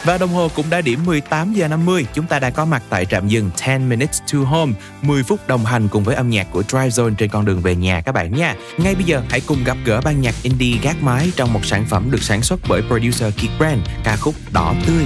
Và đồng hồ cũng đã điểm 18 giờ 50, chúng ta đã có mặt tại trạm dừng 10 Minutes to Home, 10 phút đồng hành cùng với âm nhạc của Drive Zone trên con đường về nhà các bạn nha. Ngay bây giờ hãy cùng gặp gỡ ban nhạc indie gác mái trong một sản phẩm được sản xuất bởi producer Kick Brand, ca khúc Đỏ Tươi.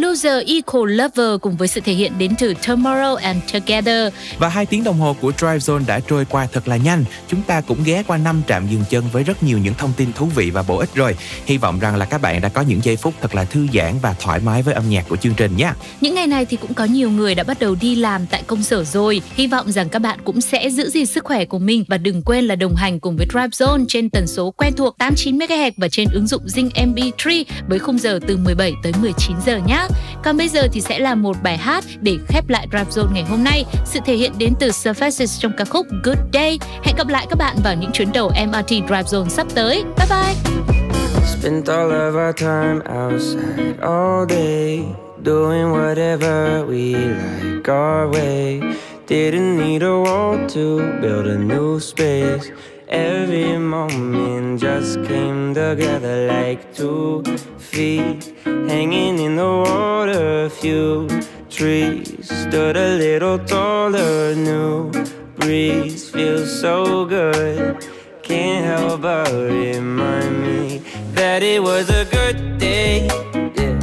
Loser Equal Lover cùng với sự thể hiện đến từ Tomorrow and Together. Và hai tiếng đồng hồ của Drive Zone đã trôi qua thật là nhanh. Chúng ta cũng ghé qua năm trạm dừng chân với rất nhiều những thông tin thú vị và bổ ích rồi. Hy vọng rằng là các bạn đã có những giây phút thật là thư giãn và thoải mái với âm nhạc của chương trình nhé. Những ngày này thì cũng có nhiều người đã bắt đầu đi làm tại công sở rồi. Hy vọng rằng các bạn cũng sẽ giữ gìn sức khỏe của mình và đừng quên là đồng hành cùng với Drive Zone trên tần số quen thuộc 89 MHz và trên ứng dụng Zing MP3 với khung giờ từ 17 tới 19 giờ nhé. Còn bây giờ thì sẽ là một bài hát để khép lại Drive Zone ngày hôm nay. Sự thể hiện đến từ Surfaces trong ca khúc Good Day. Hẹn gặp lại các bạn vào những chuyến đầu MRT Drive Zone sắp tới. Bye bye! Spent all of our time outside all day, doing whatever we like our way. Didn't need a wall to build a new space. Every moment just came together like two feet hanging in the water. A Few trees stood a little taller. New breeze feels so good. Can't help but remind me that it was a good day. Yeah.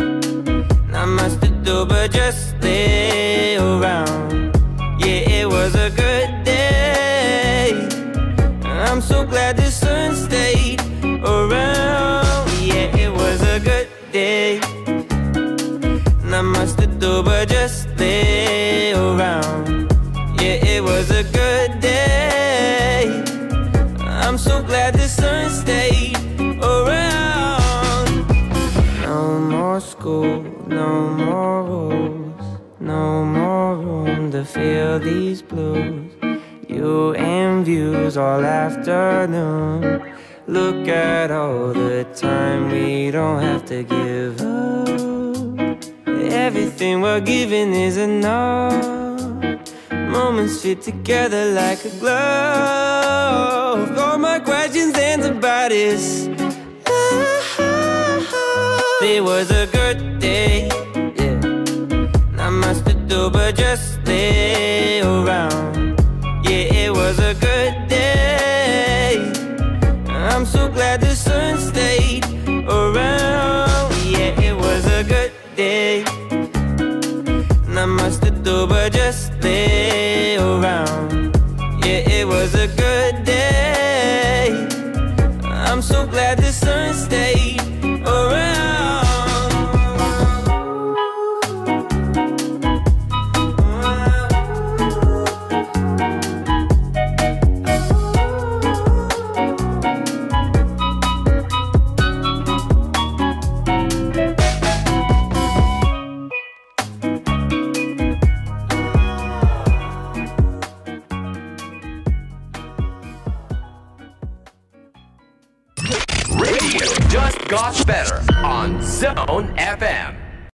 Not much to do but just lay around. Yeah, it was a good around. Yeah, it was a good day. Not much to do but just lay around. Yeah, it was a good day. I'm so glad the sun stayed around. No more school, no more rules, no more room to feel these blues. You and views all afternoon. Look at all the time we don't have to give up. Everything we're giving is enough. Moments fit together like a glove. All my questions answered by this. It was a good day. Yeah. Not much to do but just lay around. Yeah, it was a good around. Yeah, it was a good day. Not much to do but just lay around. Yeah, it was got better on Zone FM.